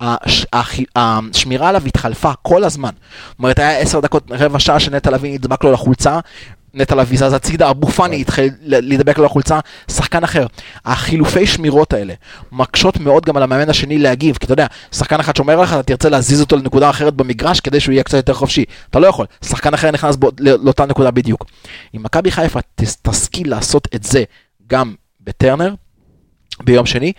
הש- הח- השמירה עליו התחלפה כל הזמן. זאת אומרת, היה עשר דקות, רבע שעה שנטע לביא נדבק לו לחולצה, נטע לביא זז הצידה, אבו פאני התחיל ל- להידבק לו לחולצה, שחקן אחר. החילופי שמירות האלה מקשות מאוד גם על המאמן השני להגיב, כי אתה יודע, שחקן אחד שומר עליך, אתה תרצה להזיז אותו לנקודה אחרת במגרש כדי שהוא יהיה קצת יותר חופשי. אתה לא יכול, שחקן אחר נכנס בו, לא- לאותה נקודה בדיוק. אם מכבי חיפה תשכיל לעשות את זה גם בטרנר, ביום שני,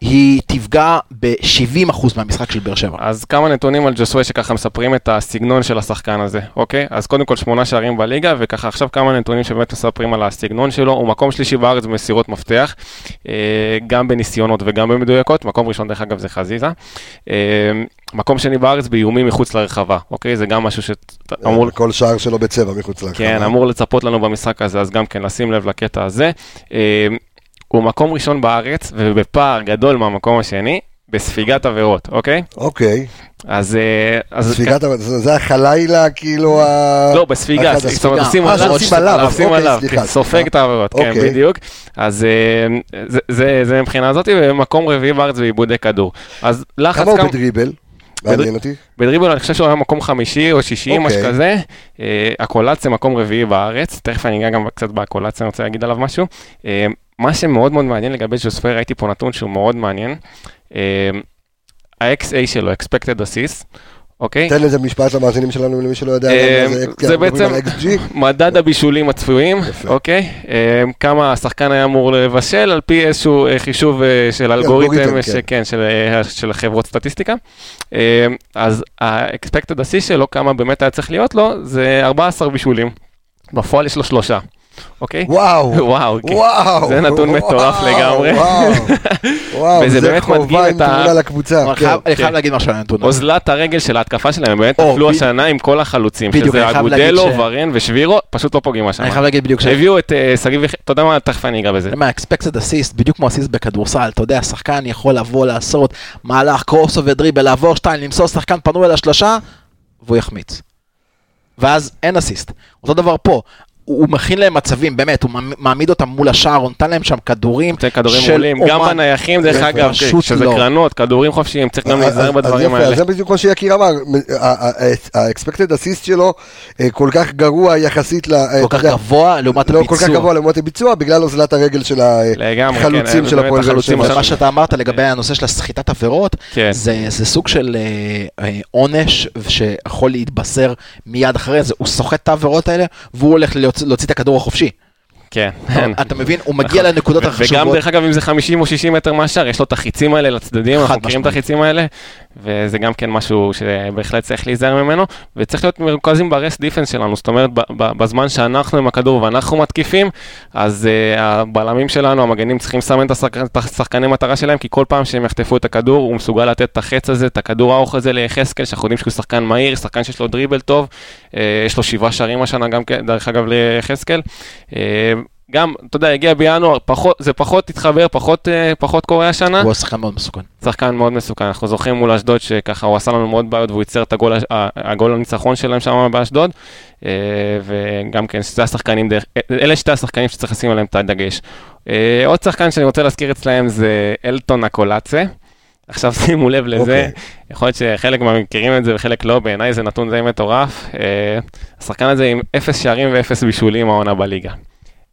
היא תפגע ב-70% מהמשחק של באר שבע. אז כמה נתונים על ג'וסווה שככה מספרים את הסגנון של השחקן הזה, אוקיי? אז קודם כל שמונה שערים בליגה, וככה עכשיו כמה נתונים שבאמת מספרים על הסגנון שלו. הוא מקום שלישי בארץ במסירות מפתח, אה, גם בניסיונות וגם במדויקות. מקום ראשון דרך אגב זה חזיזה. אה, מקום שני בארץ באיומים מחוץ לרחבה, אוקיי? זה גם משהו שאמור... כל שער שלו בצבע מחוץ לרחבה. כן, אמור לצפות לנו במשחק הזה, אז גם כן לשים לב לקטע הזה. הוא מקום ראשון בארץ, ובפער גדול מהמקום השני, בספיגת עבירות, אוקיי? אוקיי. אז... אה, אז ספיגת, ה- זה זה החלילה, כאילו ה... לא, בספיגה, זאת אומרת. עושים עליו, עושים עליו, עושים אוקיי, עליו, סליחה, כן, סופג סליחה. את העבירות, כן, אוקיי. בדיוק. אז אה, זה- זה- זה מבחינה הזאת, ומקום רביעי בארץ בעיבודי כדור. אז לחץ כמה הוא כמה... בדריבל? מעניין אותי. בדריבל אני חושב שהוא היה מקום חמישי או שישי, משהו אוקיי. כזה. אה, הקולציה מקום רביעי בארץ, תכף אני אגע גם קצת בקולציה, אני רוצה להגיד עליו משהו. מה שמאוד מאוד מעניין לגבי ג'וספר, ראיתי פה נתון שהוא מאוד מעניין. אה, ה-XA שלו, expected assist, אוקיי? תן איזה משפט למאזינים שלנו, למי שלא יודע. אה, זה בעצם-. מדד הבישולים הצפויים. אוקיי? אה, כמה השחקן היה אמור לבשל על פי איזשהו חישוב של אלגוריתם, אלגוריתם, כן. כן, של, חברות סטטיסטיקה. אז ה-expected assist שלו, כמה באמת היה צריך להיות לו, זה 14 בישולים. בפועל יש לו שלושה, אוקיי? וואו. וואו, כן. וואו. זה נתון מטורף וואו, לגמרי. וואו. וואו, וזה זה באמת מדגים את ה- תמונה לקבוצה. אני כן. חייב- אני חייב כן. להגיד משהו על הנתון הזה. אוזלת הרגל של ההתקפה שלהם, הם באמת נפלו ב- השנה עם כל החלוצים, בדיוק, שזה חייב אגודלו, ש- ורן ושבירו, פשוט לא פוגעים השנה. אני חייב להגיד בדיוק ש... הביאו את אה, שגיב יחיא, אתה יודע מה, תכף אני אגע בזה. מה, expected assist, בדיוק כמו אסיסט בכדורסל, אתה יודע, שחקן יכול לבוא לעשות מהלך קרוס ודריבל, לעבור שתיים, למסור שחקן פנוי על השלושה, והוא יחמיץ. ואז אין אסיסט. אותו דבר פה, הוא מכין להם מצבים, באמת, הוא מעמ- מעמיד אותם מול השער, הוא נותן להם שם כדורים נותן כדורים של מעולים, גם. בנייחים דרך אגב, שזה לא. קרנות, כדורים חופשיים, צריך גם אז- להיזהר אז בדברים האלה. זה בדיוק מה שיקיר אמר, ה-expected assist שלו אה, כל כך גרוע יחסית ל... אה, כל כך גבוה לעומת לא כל כך הביצוע. גבוה לעומת הביצוע, בגלל אוזלת הרגל של כן, החלוצים אה, של הפועל. עכשיו- מה שאתה אמרת לגבי הנושא של הסחיטת עבירות, כן. זה, סוג של אה, אה, עונש שיכול להתבשר מיד אחרי זה, הוא סוחט את העבירות האלה, והוא הולך להוציא, להוציא את הכדור החופשי. כן. אתה מבין? הוא מגיע נכון. לנקודות החשובות. וגם דרך אגב אם זה 50 או 60 מטר מהשאר, יש לו את החיצים האלה לצדדים, אנחנו מכירים את. החיצים האלה, וזה גם כן משהו שבהחלט צריך להיזהר ממנו, וצריך להיות מרוכזים ברסט דיפנס שלנו, זאת אומרת, בזמן שאנחנו עם הכדור ואנחנו מתקיפים, אז uh, הבלמים שלנו, המגנים צריכים לסמן את השחק- השחקני מטרה שלהם, כי כל פעם שהם יחטפו את הכדור, הוא מסוגל לתת את החץ הזה, את הכדור הארוך הזה ליחזקאל, שאנחנו יודעים שהוא שחקן מהיר, שחקן שיש לו דריבל טוב, uh, יש לו שבעה שערים השנה גם כן, דרך אגב, ליחזקאל. Uh, גם, אתה יודע, הגיע בינואר, פחות, זה פחות התחבר, פחות, אה, פחות קורה השנה. הוא שחקן מאוד מסוכן. שחקן מאוד מסוכן, אנחנו זוכרים מול אשדוד שככה הוא עשה לנו מאוד בעיות והוא ייצר את הגול, הש- ה- הגול הניצחון שלהם שם באשדוד. אה, וגם כן, שתי השחקנים, דרך, אלה שתי השחקנים שצריך לשים עליהם את הדגש. אה, עוד שחקן שאני רוצה להזכיר אצלהם זה אלטון הקולאצה. עכשיו שימו לב לזה, אוקיי. יכול להיות שחלק מכירים את זה וחלק לא, בעיניי זה נתון די מטורף. אה, השחקן הזה עם אפס שערים ואפס בישולים העונה בליגה.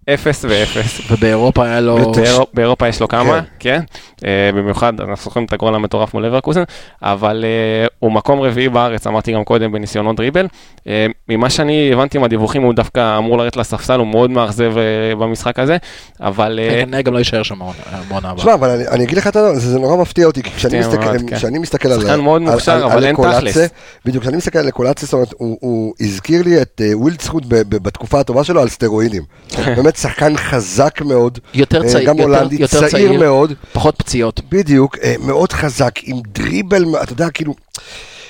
אפס ואפס. ובאירופה היה לו... באירופ- באירופה יש לו כמה, כן, אה, במיוחד אנחנו זוכרים את הגול המטורף מול לברקוזן, אבל אה, הוא מקום רביעי בארץ, אמרתי גם קודם, בניסיונות דריבל. אה, ממה שאני הבנתי מהדיווחים, הוא דווקא אמור לרדת לספסל, הוא מאוד מאכזב במשחק הזה, אבל... אה, כנראה גם לא יישאר שם העונה בעונה הבאה. שמע, אבל אני, אני אגיד לך את הדבר, זה, זה נורא מפתיע אותי, כי כשאני מסתכל, מאוד, כן. כשאני מסתכל על... שחקן מאוד מוכשר, אבל על אין תכלס. בדיוק, כשאני מסתכל על אקולצה, זאת אומרת, הוא, הוא הזכיר לי את וילדסחוט ב- ב- בתקופה הטובה שלו על סטרואידים. באמת שחקן חזק מאוד, יותר אה, צעיר, גם הולנדי, יותר צעיר צעיר. מאוד, פחות פציעות. בדיוק, אה, מאוד חזק, עם דריבל, אתה יודע, כאילו,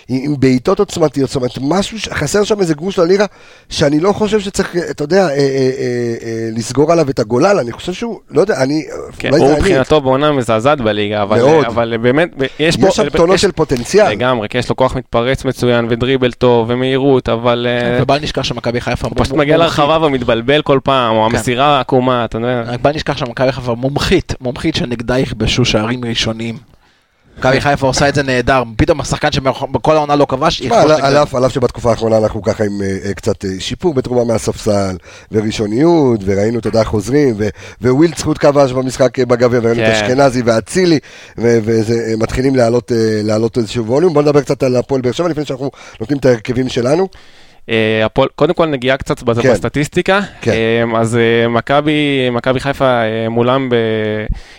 עם בעיטות עוצמתיות, זאת אומרת, משהו, ש- חסר שם איזה גרוש ללירה, שאני לא חושב שצריך, אה, אתה יודע, אה, אה, אה, אה, לסגור עליו את הגולל, אני חושב שהוא, לא יודע, אני, כן, אולי הוא מבחינתו בעונה מזעזעת בליגה, אבל, מאוד. אבל באמת, יש פה... יש שם טונות של פוטנציאל. לגמרי, כי יש לו כוח מתפרץ מצוין ודריבל טוב ומהירות, אבל אה, ובל נשכח שמכבי חיפה... הוא פשוט מגיע לרחבה ומתבלבל כל פעם, או כן. המסירה העקומה, אתה יודע. רק בל נשכח שמכבי חיפה מומחית, מומחית שנגדה יכבשו שערים ראשונים. מכבי חיפה עושה את זה נהדר, פתאום השחקן שבכל העונה לא כבש, על- אף- שבתקופה האחרונה אנחנו ככה עם אה, אה, קצת אה, שיפור בתרומה מהספסל, וראשוניות, וראינו, אתה יודע, חוזרים, וילדסחוט כבש במשחק בגביע, וראינו את כן. אשכנזי ואצילי, ומתחילים להעלות להעלות איזשהו ווליום. בוא נדבר קצת על הפועל באר שבע, לפני שאנחנו נותנים את ההרכבים שלנו. אה, הפועל- קודם כל נגיעה קצת כן. בסטטיסטיקה, כן. אה, אז אה, מכבי מכבי חיפה מולם ב-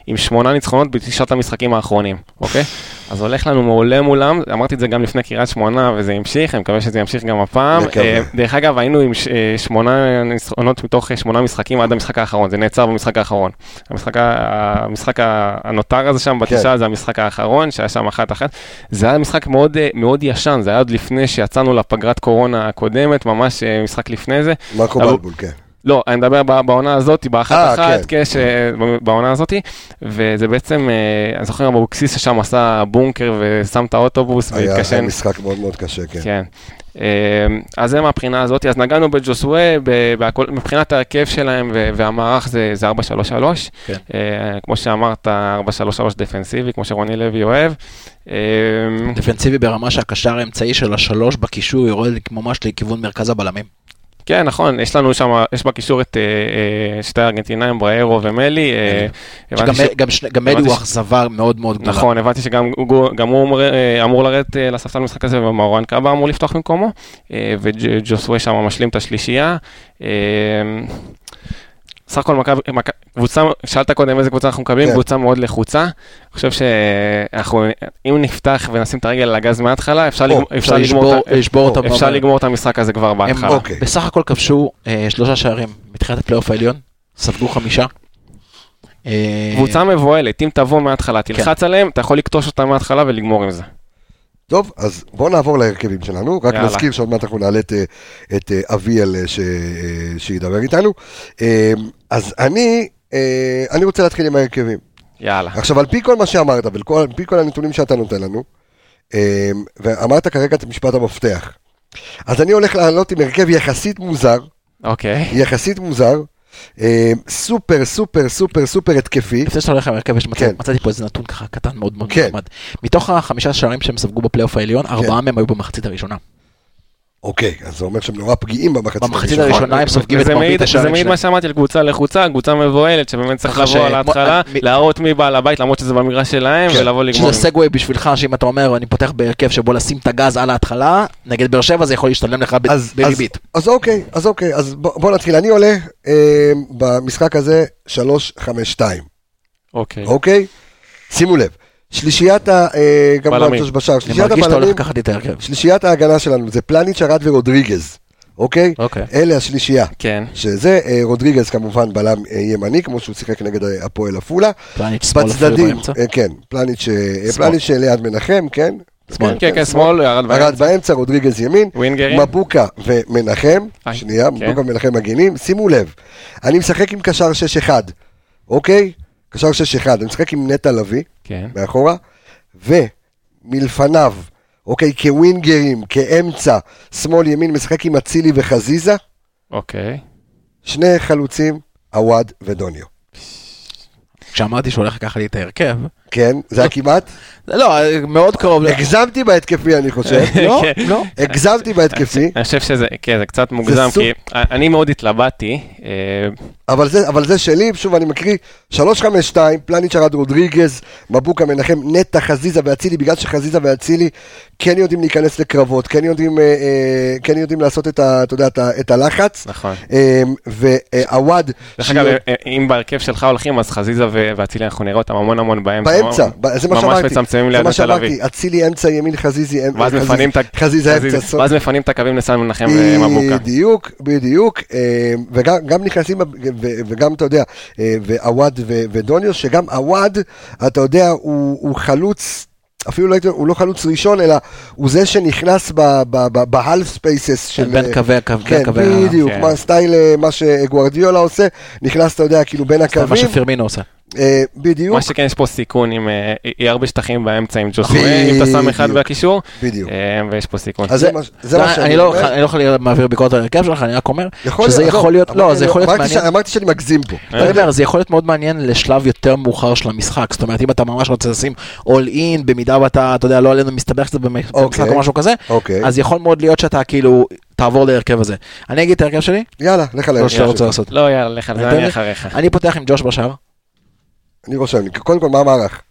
עם שמונה ניצחונות בתשעת המשחקים האחרונים, אוקיי? אז הולך לנו מעולה מולם, אמרתי את זה גם לפני קריית שמונה וזה המשיך, אני מקווה שזה ימשיך גם הפעם. דרך אגב, היינו עם שמונה ניצחונות מתוך שמונה משחקים עד המשחק האחרון, זה נעצר במשחק האחרון. המשחק, המשחק הנותר הזה שם כן. בתשעה זה המשחק האחרון, שהיה שם אחת אחת. זה היה משחק מאוד, מאוד ישן, זה היה עוד לפני שיצאנו לפגרת קורונה הקודמת, ממש אה, משחק לפני זה. מרקו בלבול, כן. לא, אני מדבר בעונה הזאת, באחת אה, אחת, כן. כן, בעונה הזאת, וזה בעצם, אה, אני זוכר אבוקסיס ששם עשה בונקר ושם את האוטובוס היה היה והתקשן. משחק מאוד מאוד קשה, כן. כן. אה, אז זה מהבחינה הזאת, אז נגענו בג'וסווה, מבחינת ההרכב שלהם ו- והמערך זה זה 4-3-3. כן. כמו שאמרת, 4-3-3 דפנסיבי, כמו שרוני לוי אוהב. דפנסיבי ברמה שהקשר האמצעי של השלוש בקישור יורד ממש לכיוון מרכז הבלמים. כן, נכון, יש לנו שם, יש בקישור את אה, אה, שתי הארגנטינאים, בריירו ומלי. אה, ש- גם מלי הוא אכזבה מאוד מאוד גדולה. נכון, הבנתי שגם הוא- אמור- לרדת לספסל במשחק הזה, ומרואן קאבה אמור לפתוח במקומו, וג'וסווה שם משלים את השלישייה. סך הכל מכבי, מכ- קבוצה, שאלת קודם איזה קבוצה אנחנו מקבלים, כן. קבוצה מאוד לחוצה. אני חושב שאנחנו, אם נפתח ונשים את הרגל על הגז מההתחלה, אפשר או, אפשר אפשר לשבור- לשבור אותם. אפשר לגמור את המשחק הזה כבר הם בהתחלה. אוקיי. בסך הכל כבשו אה, שלושה שערים מתחילת הפלייאוף העליון, ספגו חמישה. אה, קבוצה מבוהלת, אם תבוא מההתחלה, תלחץ עליהם, אתה יכול לקטוש אותם מההתחלה ולגמור עם זה. טוב, אז בואו נעבור להרכבים שלנו, רק יאללה. נזכיר שעוד מעט אנחנו נעלה את, אה, את אה, אביאל אה, ש- שידבר איתנו. אז אני, אני רוצה להתחיל עם ההרכבים. יאללה. עכשיו, על פי כל מה שאמרת, ועל פי כל הנתונים שאתה נותן לנו, ואמרת כרגע את משפט המפתח, אז אני הולך לעלות עם הרכב יחסית מוזר, אוקיי. יחסית מוזר, סופר סופר סופר סופר התקפי. לפני שאתה הולך להרכב, יש מצא- כן. מצאתי פה איזה נתון ככה קטן מאוד מאוד כן. נחמד. מתוך החמישה שערים שהם ספגו בפלייאוף העליון, ארבעה מהם היו במחצית הראשונה. אוקיי, אז זה אומר שהם נורא פגיעים במחצית במחצית הראשונה. הראשונה הם סופגים את מרבית מעיד- זה השערים מעיד שלהם. מה שאמרתי על קבוצה לחוצה, קבוצה מבוהלת, שבאמת צריך לבוא על ההתחלה, להראות מי בעל הבית, למרות שזה במגרש שלהם, כן. ולבוא לגמור. שזה סגווי בשבילך, שאם אתה אומר, אני פותח בהרכב שבו לשים את הגז על ההתחלה, נגד באר שבע זה יכול להשתלם לך בריבית. אז, אז אוקיי, אז אוקיי, אז בוא, בוא נתחיל. אני עולה אה, במשחק הזה 3-5-2, אוקיי. אוקיי? שימו לב, שלישיית ה... אה, בלמים. ג'וש בשאר, אני שלישיית מרגיש שאתה הולך הבלמים, לקחת לי את ההרכב. שלישיית ההגנה שלנו זה פלניץ', ארד ורודריגז, אוקיי? אוקיי. אלה השלישייה. כן. שזה אה, רודריגז כמובן בלם אה, ימני, כמו שהוא שיחק נגד אה, הפועל עפולה. פלניץ' שמאל אפילו באמצע. אה, כן, פלניץ' אה, שמאל. פליניץ' ליד מנחם, כן? שמאל. כן, כן, שמאל, ירד ארד באמצע. באמצע, רודריגז ימין. ווינגרים. מבוקה ומנחם, שנייה, כן. מבוקה ומנחם מגינים, שימו לב, אני משחק עם קשר 6-1, אוקיי? קשר 6-1, אני משחק עם נטע לביא, כן. מאחורה, ומלפניו, אוקיי, כווינגרים, כאמצע, שמאל ימין, משחק עם אצילי וחזיזה, אוקיי. שני חלוצים, עווד ודוניו. כשאמרתי שהוא הולך לקחת לי את ההרכב, כן, זה היה כמעט, לא, מאוד קרוב. ל- הגזמתי בהתקפי אני חושב, לא, כן. לא. הגזמתי בהתקפי, אני חושב שזה, כן, זה קצת מוגזם, כי אני מאוד התלבטתי. אה, אבל זה, אבל זה שלי, שוב אני מקריא, 352, פלניץ' ארד רודריגז, מבוקה מנחם, נטע, חזיזה ואצילי, בגלל שחזיזה ואצילי כן יודעים להיכנס לקרבות, כן יודעים, אה, אה, יודעים לעשות את, ה, אתה יודע, את, ה, את הלחץ, נכון. אה, ועווד, דרך אגב, אה, אם בהרכב שלך הולכים, אז חזיזה ו- ואצילי, אנחנו נראה אותם המון המון באמצע. באמצע, זה מה ממש שאמרתי, מצמצמים זה ליד תל אביב. אצילי אמצע ימין, חזיזי אמצע, ואז חזיזה- אמצע, ואז מפנים את הקווים לסן מנחם ומבוקה. בדיוק, בדיוק, אה, וגם גם נכנסים, וגם אתה יודע, אה, ועווד ודוניו, שגם עווד, אתה יודע, הוא חלוץ. אפילו לא הייתי, הוא לא חלוץ ראשון, אלא הוא זה שנכנס ב half spaces של... בין קווי הקו, כן, קווי ה- בדיוק, כן. מה style, אה, מה שגוארדיולה עושה, נכנס, אתה יודע, כאילו בין זה מה הקווים, שפירמינו עושה. אה, בדיוק, מה שכן, יש פה סיכון עם אה, יהיה הרבה שטחים באמצע עם ז'וסואה, אם אתה שם אחד בדיוק. בקישור, בדיוק. אה, ויש פה סיכון. אז זה מה- זה מה שאני אני לא אומר. אני לא יכול מעביר ביקורת על ההרכב שלך, אני רק אומר יכול שזה להיות, יכול להיות, לא, זה יכול להיות אמרתי מעניין. אמרתי שאני מגזים פה. אני אומר, זה יכול להיות מאוד מעניין לשלב יותר מאוחר של המשחק. זאת אומרת, אם אתה ממש רוצה לשים all in, במידה ואתה, אתה יודע, לא עלינו מסתבך קצת במ- במשחק אוקיי. או משהו כזה, אוקיי. אז יכול מאוד להיות שאתה כאילו תעבור להרכב הזה. אני אגיד את ההרכב שלי, יאללה, לך על שאתה ההרכב. לעשות. לא, יאללה, לך על זה, אני? אחריך. אני פותח עם ג'וש בשער. אני רושם לי, קודם כל, מה המערך?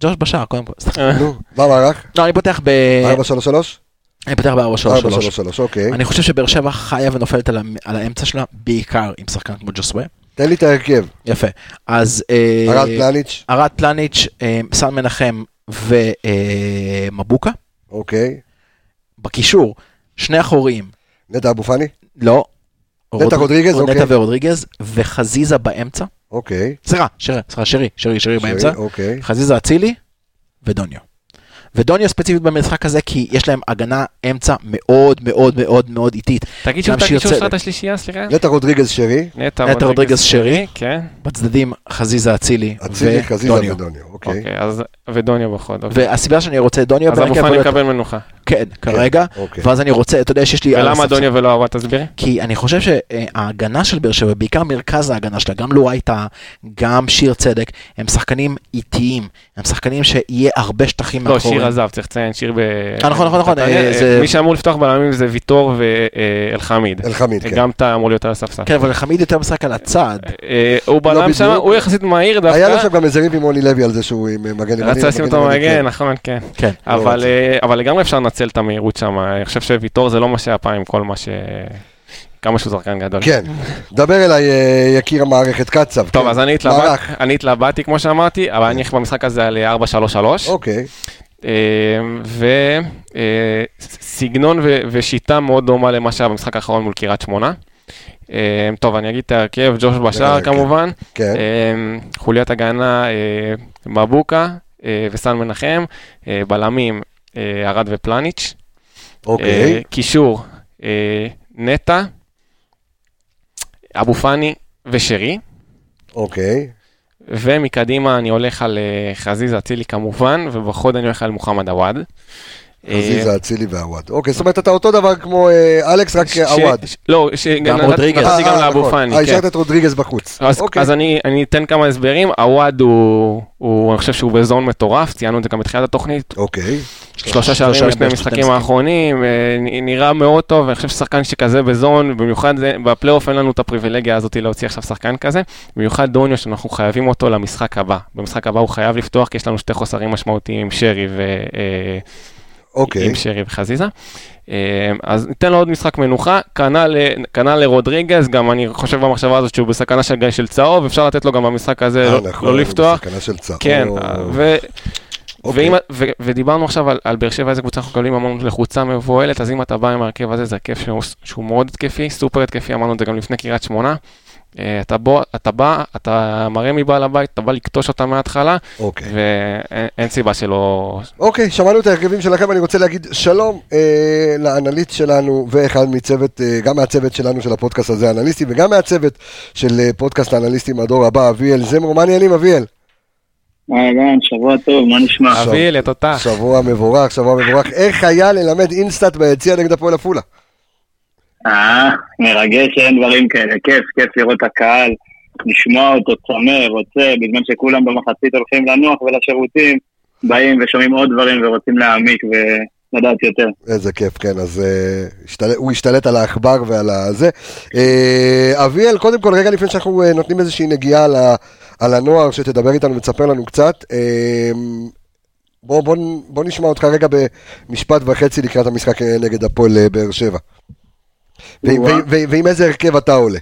ג'וש בשער, קודם כל. נו, מה המערך? לא, אני פותח ב... 433? אני פותח ב-4-3-3. 433, אוקיי. אני חושב שבאר שבע חיה ונופלת על האמצע שלה, בעיקר עם שחקן כמו ג'וסווה. תן לי את ההרכב. יפה. אז... אה, ארד פלניץ', ארד פלניץ', אה, סן מנחם ומבוקה. אוקיי. בקישור, שני אחוריים, נטע אבו פאני? לא. נטע רודריגז, נטע אוקיי. ורודריגז, וחזיזה באמצע. אוקיי. סליחה, שרי, סליחה, שרי, שרי, שרי באמצע. אוקיי. חזיזה אצילי ודוניו. ודוניו ספציפית במשחק הזה, כי יש להם הגנה אמצע מאוד מאוד מאוד מאוד איטית. תגיד שוב הקישור שלך, צדק. את השלישייה, סליחה? נטע רודריגז שרי, נטע רודריגז שרי. כן. בצדדים חזיזה אצילי אצילי, חזיזה ודוניו. ודוניו. אוקיי. אוקיי, אז ודוניו בחוד. והסיבה שאני רוצה דוניו אז אבו פאני מקבל מנוחה. כן, כרגע, אוקיי. ואז אני רוצה, אתה יודע שיש לי... ולמה הספסל- דוניו ולא עווד, תסבירי? כי אני חושב שההגנה של באר שבע, בעיקר מרכז ההגנה שלה, גם לו הייתה, גם שיר צדק, הם שחקנים איטיים, הם שחקנים שיהיה הרבה שטחים לא, מאחוריהם. שיר עזב, צריך לציין, שיר ב... אה, נכון, נכון, נכון. אה, זה- מי שאמור לפתוח בלמים זה ויטור ואלחמיד. אלחמיד, כן. גם אתה אמור להיות על הספסל. כן, אבל חמיד יותר משחק על הצד. אה, הוא בלם בדיוק. שם, הוא יחסית מהיר היה לו דווקא. שם גם איזה ריב עם רוני לוי על זה שהוא עם מגן ימני. רצה לשים אותו מגן, כן. נכון, כן. כן. אבל. אה, אבל לגמרי אפשר לנצל את המהירות שם. אני חושב שוויטור זה לא מה שהיה פעם עם כל מה ש... כמה שהוא שחקן גדול. כן, דבר אליי אה, יקיר המערכת קצב. טוב, כן. אז אני התלבט-. אני התלבטתי כמו שאמרתי, אבל אני במשחק הזה על 4-3-3. אוקיי, וסגנון ושיטה מאוד דומה למה שהיה במשחק האחרון מול קריית שמונה. אה, טוב, אני אגיד את ההרכב, ג'וש בשער כן. כמובן, כן. אה, חוליית הגנה אה, מבוקה אה, וסן מנחם, אה, בלמים אה, ארד ופלניץ', אה, אוקיי. קישור אה, נטע, אבו פאני ושרי. אוקיי. ומקדימה אני הולך על אה, חזיזה אצילי כמובן, ובחוד אני הולך על מוחמד עוואד. אה, חזיזה, אצילי ועווד. אוקיי, זאת אומרת, אתה אותו דבר כמו אה, אלכס, רק ש- עווד. לא, נתתי- רודריגז. נתתי גם אה, לאבו נכון. פאני, אה, כן. השארת את רודריגז בחוץ. אז, אוקיי. אני, אני אתן כמה הסברים, עווד הוא, אני חושב שהוא בזון מטורף, ציינו את זה גם בתחילת התוכנית, אוקיי. שלושה שערים בשני המשחקים משחקים. האחרונים, אה, נראה מאוד טוב, ואני חושב ששחקן שכזה בזון, במיוחד בפלייאוף אין לנו את הפריבילגיה הזאת להוציא עכשיו שחקן כזה, במיוחד דוניו שאנחנו חייבים אותו למשחק הבא. במשחק הבא הוא חייב לפתוח, כי יש לנו שתי חוסרים משמעותיים עם שרי ו... אה, אוקיי. עם שרי וחזיזה. אה, אז ניתן לו עוד משחק מנוחה, כנ"ל כנ"ל לרודריגז, גם אני חושב במחשבה הזאת שהוא בסכנה של, של צהוב, אפשר לתת לו גם במשחק הזה אה, לא, נכון, לא לפתוח. בסכנה של צהוב. כן, ו... אוקיי. ואם, ו, ודיברנו עכשיו על, על באר שבע, איזה קבוצה אנחנו מקבלים, אמרנו לחוצה מבוהלת, אז אם אתה בא עם ההרכב הזה, זה הרכב שהוא, שהוא מאוד התקפי, סופר התקפי, אמרנו את זה גם לפני קריית שמונה. אה, אתה, בוא, אתה בא, אתה מראה מבעל הבית, אתה בא לקטוש אותה מההתחלה, אוקיי. ואין אין סיבה שלא... אוקיי, שמענו את ההרכבים שלכם, אני רוצה להגיד שלום אה, לאנליסט שלנו ואחד מצוות, אה, גם מהצוות שלנו של הפודקאסט הזה, אנליסטים, וגם מהצוות של אה, פודקאסט האנליסטים הדור הבא, אביאל זמרו, מה העניינים אביאל? אהלן, שבוע טוב, מה נשמע? אביאל, את אותך. שבוע מבורך, שבוע מבורך. איך היה ללמד אינסטאט ביציע נגד הפועל עפולה? אה, מרגש שאין דברים כאלה, כיף, כיף לראות את הקהל, לשמוע אותו צמא, רוצה, בזמן שכולם במחצית הולכים לנוח ולשירותים, באים ושומעים עוד דברים ורוצים להעמיק ולדעת יותר. איזה כיף, כן, אז uh, השתל... הוא השתלט על העכבר ועל הזה. Uh, אביאל, קודם כל, רגע לפני שאנחנו uh, נותנים איזושהי נגיעה על, ה... על הנוער, שתדבר איתנו ותספר לנו קצת, uh, בוא, בוא, בוא נשמע אותך רגע במשפט וחצי לקראת המשחק אה, נגד הפועל אה, באר שבע. ועם איזה הרכב אתה עולה?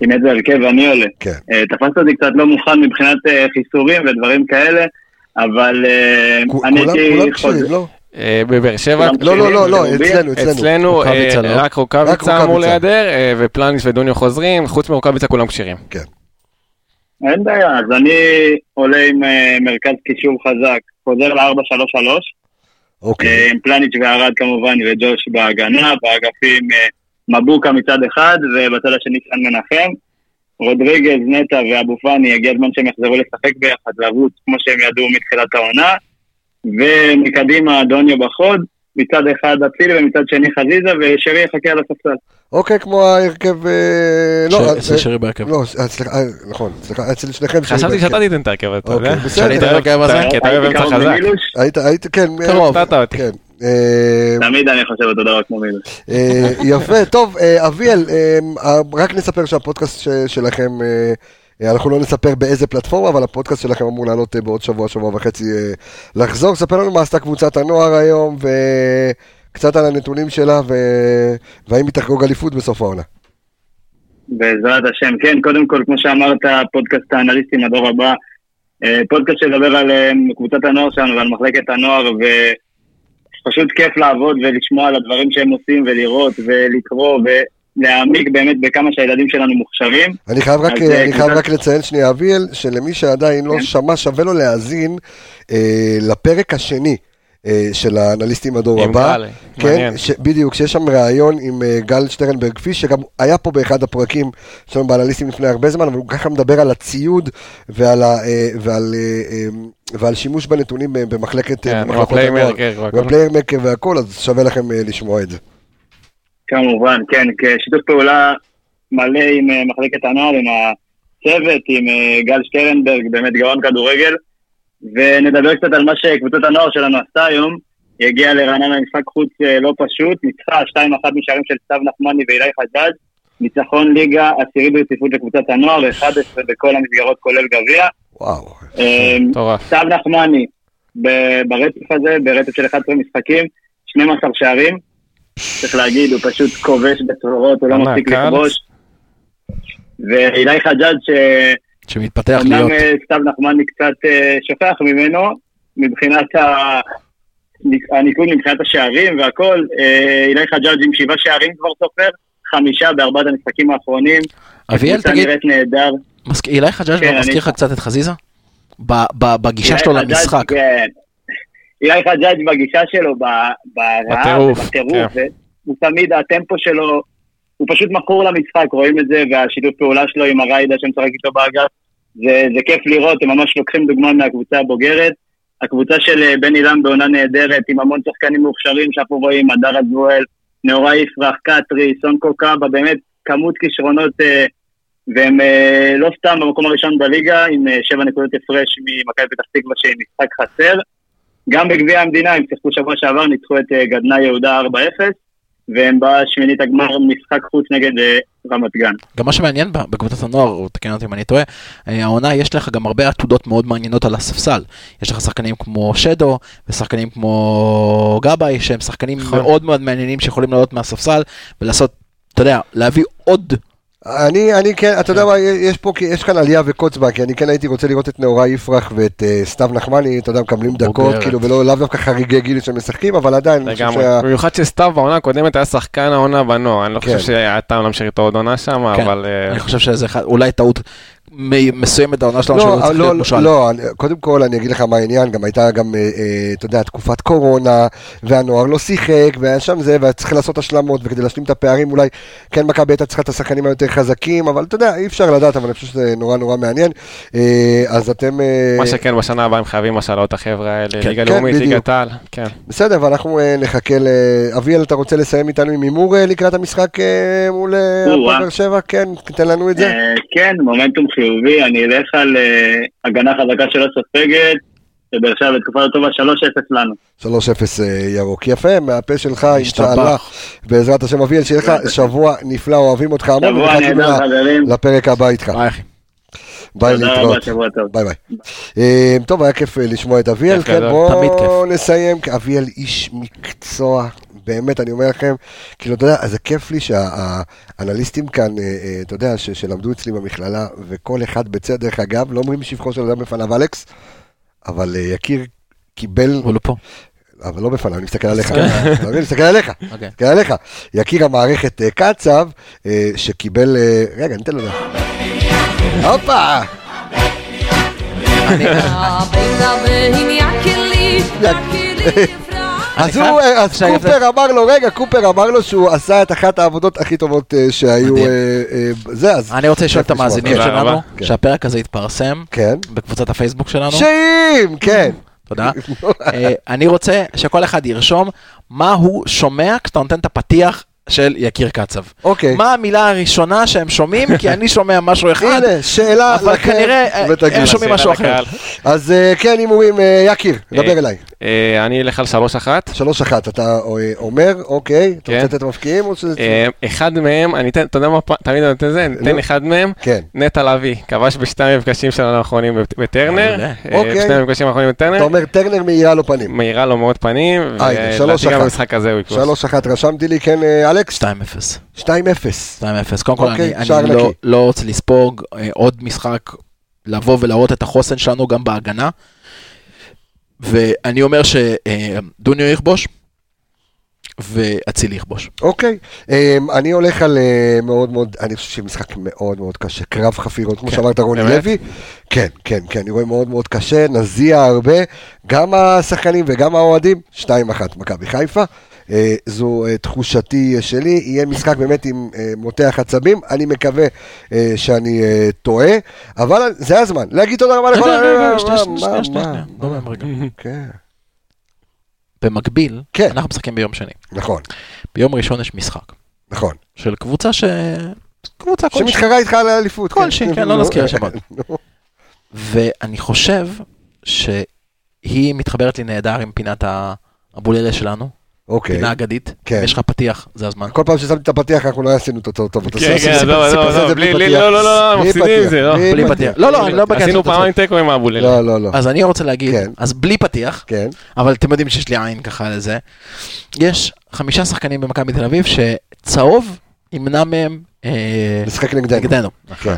עם איזה הרכב אני עולה. כן. אה, תפסת אותי קצת לא מוכן מבחינת אה, חיסורים ודברים כאלה, אבל אה, אני הייתי כולם חוזר- לא? בבאר שבע, לא, לא, לא, לא, אצלנו, אצלנו. אצלנו לא. רק רוקאביצה אמור. להיעדר, ופלניס ודוניו חוזרים, חוץ מרוקאביצה כולם כשירים. אין בעיה, אז אני עולה עם מרכז קישור חזק, חוזר ל-4-3-3, אוקיי. אה, עם פלניץ' וערד כמובן וג'וש בהגנה, באגפים אה, מבוקה מצד אחד ובצד השני סן מנחם. רודריגז, נטע ואבו פאני, הגיע הזמן שהם יחזרו לשחק ביחד, לרוץ כמו שהם ידעו מתחילת העונה. ומקדימה דוניו בחוד, מצד אחד אצילי ומצד שני חזיזה, ושרי יחכה על הספסל. אוקיי, כמו ההרכב... אה, לא, ש- אה, אצל שרי בהרכב. לא, אה, סליחה, נכון, סליחה, אצל שניכם. שרי חשבתי בהרכב. שאתה תיתן את ההרכב, אתה יודע? אוקיי, בסדר. שאני אתן ההרכב הזה, כי אתה אוהב הייתי אמצע קרוב חזק. היית, היית, כן. קרוב. כן. תמיד אני חושב אותו דבר כמו מילוש. אה, יפה, טוב, אביאל, רק נספר שהפודקאסט שלכם, אנחנו לא נספר באיזה פלטפורמה, אבל הפודקאסט שלכם אמור לעלות אה, בעוד שבוע, שבוע וחצי אה, לחזור. ספר לנו מה עשתה קבוצת הנוער היום, וקצת על הנתונים שלה, ו- והאם היא תחגוג אליפות בסוף העונה. בעזרת השם, כן, קודם כל, כמו שאמרת, פודקאסט האנליסטים הדור הבא, אה, פודקאסט שידבר על אה, קבוצת הנוער שלנו ועל מחלקת הנוער, ופשוט כיף לעבוד ולשמוע על הדברים שהם עושים ולראות ולקרוא ולהעמיק באמת בכמה שהילדים שלנו מוכשרים. אני חייב רק, אז, אה, אני חייב רק לציין שנייה, אביאל, שלמי שעדיין לא כן. שמע, שווה לו להאזין אה, לפרק השני אה, של האנליסטים הדור עם הבא. גל, כן, מעניין. ש, בדיוק, שיש שם ראיון עם אה, גל שטרנברג, כפי שגם היה פה באחד הפרקים שלנו באנליסטים לפני הרבה זמן, אבל הוא ככה מדבר על הציוד ועל, ה, ועל, אה, אה, ועל שימוש בנתונים במחלקת כן, במחלקות ה Playermaker והכל. והכל, אז שווה לכם אה, לשמוע את זה. כמובן, כן, כשיתוף פעולה מלא עם אה, מחלקת הנוער, עם הצוות, עם אה, גל שטרנברג, באמת גאון כדורגל, ונדבר קצת על מה שקבוצת הנוער שלנו עשתה היום. היא הגיעה לרעננה למשחק חוץ אה, לא פשוט, ניצחה 2-1 משערים של סתיו נחמני ואילי חג'אג', ניצחון ליגה עשירי ברציפות לקבוצת הנוער, 11 בכל המסגרות כולל גביע. וואו. מטורף. סתיו נחמני, ברצף הזה, ברצף של 11 משחקים, 12 שערים. צריך להגיד, הוא פשוט כובש בצרורות, הוא לא מפסיק לכבוש. ואילי חג'אג' שמתפתח שאומנם להיות. אה, סתיו נחמני קצת אה, שוכח ממנו, מבחינת ה- הניקוד מבחינת השערים והכל, אה, אילי חג'אג' עם שבעה שערים כבר סופר, חמישה בארבעת המשחקים האחרונים. אביאל, תגיד, נראית נהדר. אילי חג'אג' כן, לא מזכיר לך. קצת את חזיזה? ב- ב- בגישה שלו למשחק. כן. אילי חג'אג' בגישה שלו, ברעב, בטירוף, כן. הוא תמיד, הטמפו שלו, הוא פשוט מכור למשחק, רואים את זה, והשיתוף פעולה שלו עם הריידה שמשחק איתו באגף, זה, זה כיף לראות, הם ממש לוקחים דוגמה מהקבוצה הבוגרת. הקבוצה של אה, בן אילם בעונה נהדרת, עם המון שחקנים מוכשרים שאנחנו רואים, הדר אזואל, נאורה יפרח, קטרי, סונקו קאבה, באמת כמות כישרונות, אה, והם אה, לא סתם במקום הראשון בליגה, עם שבע נקודות הפרש ממכבי פתח תקווה שהיא משחק חסר. גם בגביע המדינה, הם שיחקו שבוע שעבר, ניצחו את אה, גדנ"ע יהודה 4-0. והם בשמינית הגמר משחק חוץ נגד אה, רמת גן. גם מה שמעניין בקבוצת הנוער, או תקן אותי אם אני טועה, אה, העונה יש לך גם הרבה עתודות מאוד מעניינות על הספסל. יש לך שחקנים כמו שדו, ושחקנים כמו גבאי, שהם שחקנים מאוד מאוד מעניינים שיכולים לעלות מהספסל ולעשות, אתה יודע, להביא עוד אני, אני כן, אתה יודע מה, יש פה, יש כאן עלייה וקוץ בה, כי אני כן הייתי רוצה לראות את נאורי יפרח ואת אה, סתיו נחמני, אתה יודע, מקבלים דקות. כאילו, ולא לאו דווקא חריגי גיל שהם משחקים, אבל עדיין, אני חושב. שה... במיוחד שסתיו בעונה הקודמת היה שחקן העונה בנוער, אני לא כן. חושב שהיה טעם להמשיך איתו עוד עונה שם, כן, אבל... אה, אני חושב שזה אולי טעות מ- מסוימת העונה שלנו, שלא לא, צריך לא, להיות לא, מושל. לא, קודם כל אני אגיד לך מה העניין, גם הייתה גם, אה, אה, אתה יודע, תקופת קורונה, והנוער לא שיחק, והיה שם זה, וצריך לעשות השלמות, וכדי להשלים את הפערים אולי, כן מכבי הייתה צריכה את השחקנים היותר חזקים, אבל אתה יודע, אי אפשר לדעת, אבל אני חושב שזה נורא נורא מעניין. אה, אז אתם... מה שכן, בשנה הבאה הם חייבים השאלות החבר'ה האלה, כן, ליגה כן, לאומית. ליגת העל, כן. בסדר, ואנחנו אה, נחכה ל... אביאל, אתה רוצה לסיים איתנו עם הימור לקראת המשחק מול באר שבע? כן, תן לנו את זה. כן, מומנטום חיובי, אני אלך על אה, הגנה חזקה שלא סופגת, ובאר שבע בתקופה לא טובה 3-0 לנו. 3-0 אה, ירוק. יפה, מהפה שלך. אינשאללה. בעזרת השם, אביאל, שיהיה לך שבוע נפלא, אוהבים אותך המון, שבוע נהדר, חברים. לפרק הבא איתך. ביי אחי. ביי תודה להתראות. רבה, שבוע טוב. ביי ביי. אה, טוב, היה כיף לשמוע את אביאל, כיף כן, בואו. נסיים. אביאל איש מקצוע, באמת, אני אומר לכם, כאילו, אתה יודע, זה כיף לי שהאנליסטים כאן, אה, אה, אתה יודע, שלמדו אצלי במכללה, וכל אחד בצד, דרך אגב, לא אומרים שבחו של אדם בפניו אלכס, אבל אה, יקיר קיבל, הוא לא פה. אבל לא בפניו, אני מסתכל עליך, מבין? אני מסתכל עליך, אוקיי. מסתכל עליך. יקיר המערכת קצב, שקיבל, רגע, ניתן לו. הופה! אז הוא, אה, אז קופר אמר לו, רגע, קופר אמר לו שהוא עשה את אחת העבודות הכי טובות אה, שהיו. אה, זה, אז... אני רוצה לשאול את. המאזינים שלנו. כן. שהפרק הזה יתפרסם כן. בקבוצת הפייסבוק שלנו. שאם, כן. תודה. אני רוצה שכל אחד ירשום מה הוא שומע כשאתה נותן את הפתיח של יקיר קצב. אוקיי. מה המילה הראשונה שהם שומעים? כי אני שומע משהו אחד, הנה, שאלה אבל לכם, כנראה אה. הם שומעים משהו אחר. לקהל. אז אה, כן, הימורים, אה, יקיר, דבר אה, אליי. אה, אני אלך על 3-1. שלוש אחת, אתה אה, אומר, אוקיי, אתה כן. רוצה לתת מבקיעים או שזה... אה, אחד מהם, אני אתן, אתה יודע מה, פ- תמיד אני נותן זה, אני נו. אחד מהם, כן. נטע לביא, כבש בשתי המפגשים שלנו האחרונים בט- בטרנר. אה, אוקיי. בשני המפגשים האחרונים אתה בטרנר, אומר, טרנר מאירה לו פנים. מאירה לו מאוד פנים, אה, הנה, שלוש ולדעתי גם אחת. במשחק הזה הוא יקרוס. שלוש אחת, רשמתי לי, כן, אה, אלכס? 2-0. 2-0. 2-0. קודם כל, אוקיי, אני- אני. לא- לא רוצה לספוג אה, עוד משחק, לבוא ולהראות את החוסן שלנו גם בהגנה. ואני אומר שדוניו יכבוש, ואצילי יכבוש. אוקיי, אמ, אני הולך על אה, מאוד מאוד, אני חושב שמשחק מאוד מאוד קשה, קרב חפירות, כמו כן, שאמרת רוני? לוי. כן, כן, כן, אני רואה מאוד מאוד קשה, נזיע הרבה, גם השחקנים וגם האוהדים, 2-1 מכבי חיפה. אה, זו אה, תחושתי אה, שלי, יהיה משחק באמת עם מותח עצבים, אני מקווה שאני טועה, אבל זה הזמן, להגיד תודה רבה לכל... שנייה. כן, במקביל, כן. אנחנו משחקים ביום שני. נכון, ביום ראשון יש משחק נכון. של קבוצה ש... קבוצה כלשהי. שמתחרה איתך על האליפות. כלשהי, כן, לא נזכיר שמות. ואני חושב שהיא מתחברת לי נהדר עם פינת האבוללה שלנו, אוקיי. פינה אגדית. כן. יש לך פתיח, זה הזמן. כל פעם ששמתי את הפתיח אנחנו לא עשינו את אותו טוב. אתה כן, עושה- כן, לא, לא, זה לא, בלי בלי, פתיח. לא, לא, לא, בלי מפסידים זה, לא. בלי פתיח. לא, לא, אני לא בקטע עשינו פעמיים תיקו עם האבוללה. לא, לא, לא. אז אני רוצה להגיד, כן. אז בלי פתיח, כן, אבל אתם יודעים שיש לי עין ככה לזה, יש חמישה שחקנים במכבי תל אביב שצהוב ימנע מהם אה, משחק נגדנו. כן.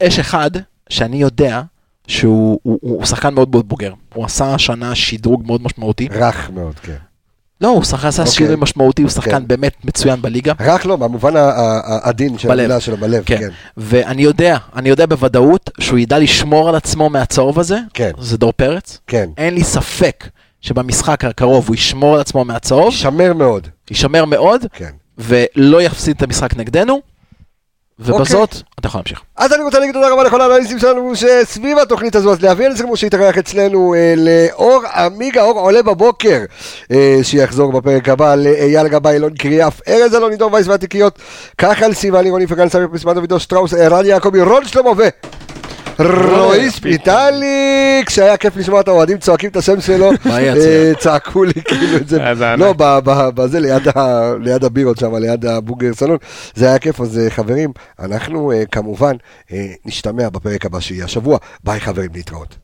יש אחד שאני יודע שהוא הוא- הוא שחקן מאוד מאוד בוגר. הוא עשה השנה שדרוג מאוד משמעותי. רך מאוד, כן. לא, הוא שחקן עשה אוקיי. שינוי משמעותי, הוא שחקן כן. באמת מצוין בליגה. רך לא, במובן העדין של. המילה שלו, בלב, כן. כן. ואני יודע, אני יודע בוודאות שהוא ידע לשמור על עצמו מהצהוב הזה, כן. זה דור פרץ. כן. אין לי ספק שבמשחק הקרוב הוא ישמור על עצמו מהצהוב, יישמר מאוד. יישמר מאוד, כן. ולא יפסיד את המשחק נגדנו, ובזאת אתה יכול להמשיך. אז אני רוצה להגיד תודה רבה לכל האנליסטים שלנו שסביב התוכנית הזו, אז להביא את זה כמו שהתארח אצלנו אה, לאור עמיגה, אור עולה בבוקר, אה, שיחזור בפרק הבא, לאייל גבאי, אילון קריאף, ארז אלון, עידו וייס והתיקיות, כחל סיוון, רוני פגן, סמי פסמן דודו שטראוס, ערן יעקבי, רון שלמה ו... רועי שפיטליק, שהיה כיף לשמוע את האוהדים צועקים את השם שלו. אה, צעקו לי כאילו את זה, לא, בזה ליד הבירות שם, ליד הבוגר סלון, זה היה כיף, אז אה, חברים, אנחנו אה, כמובן נשתמע בפרק הבא שיהיה השבוע, ביי חברים, להתראות.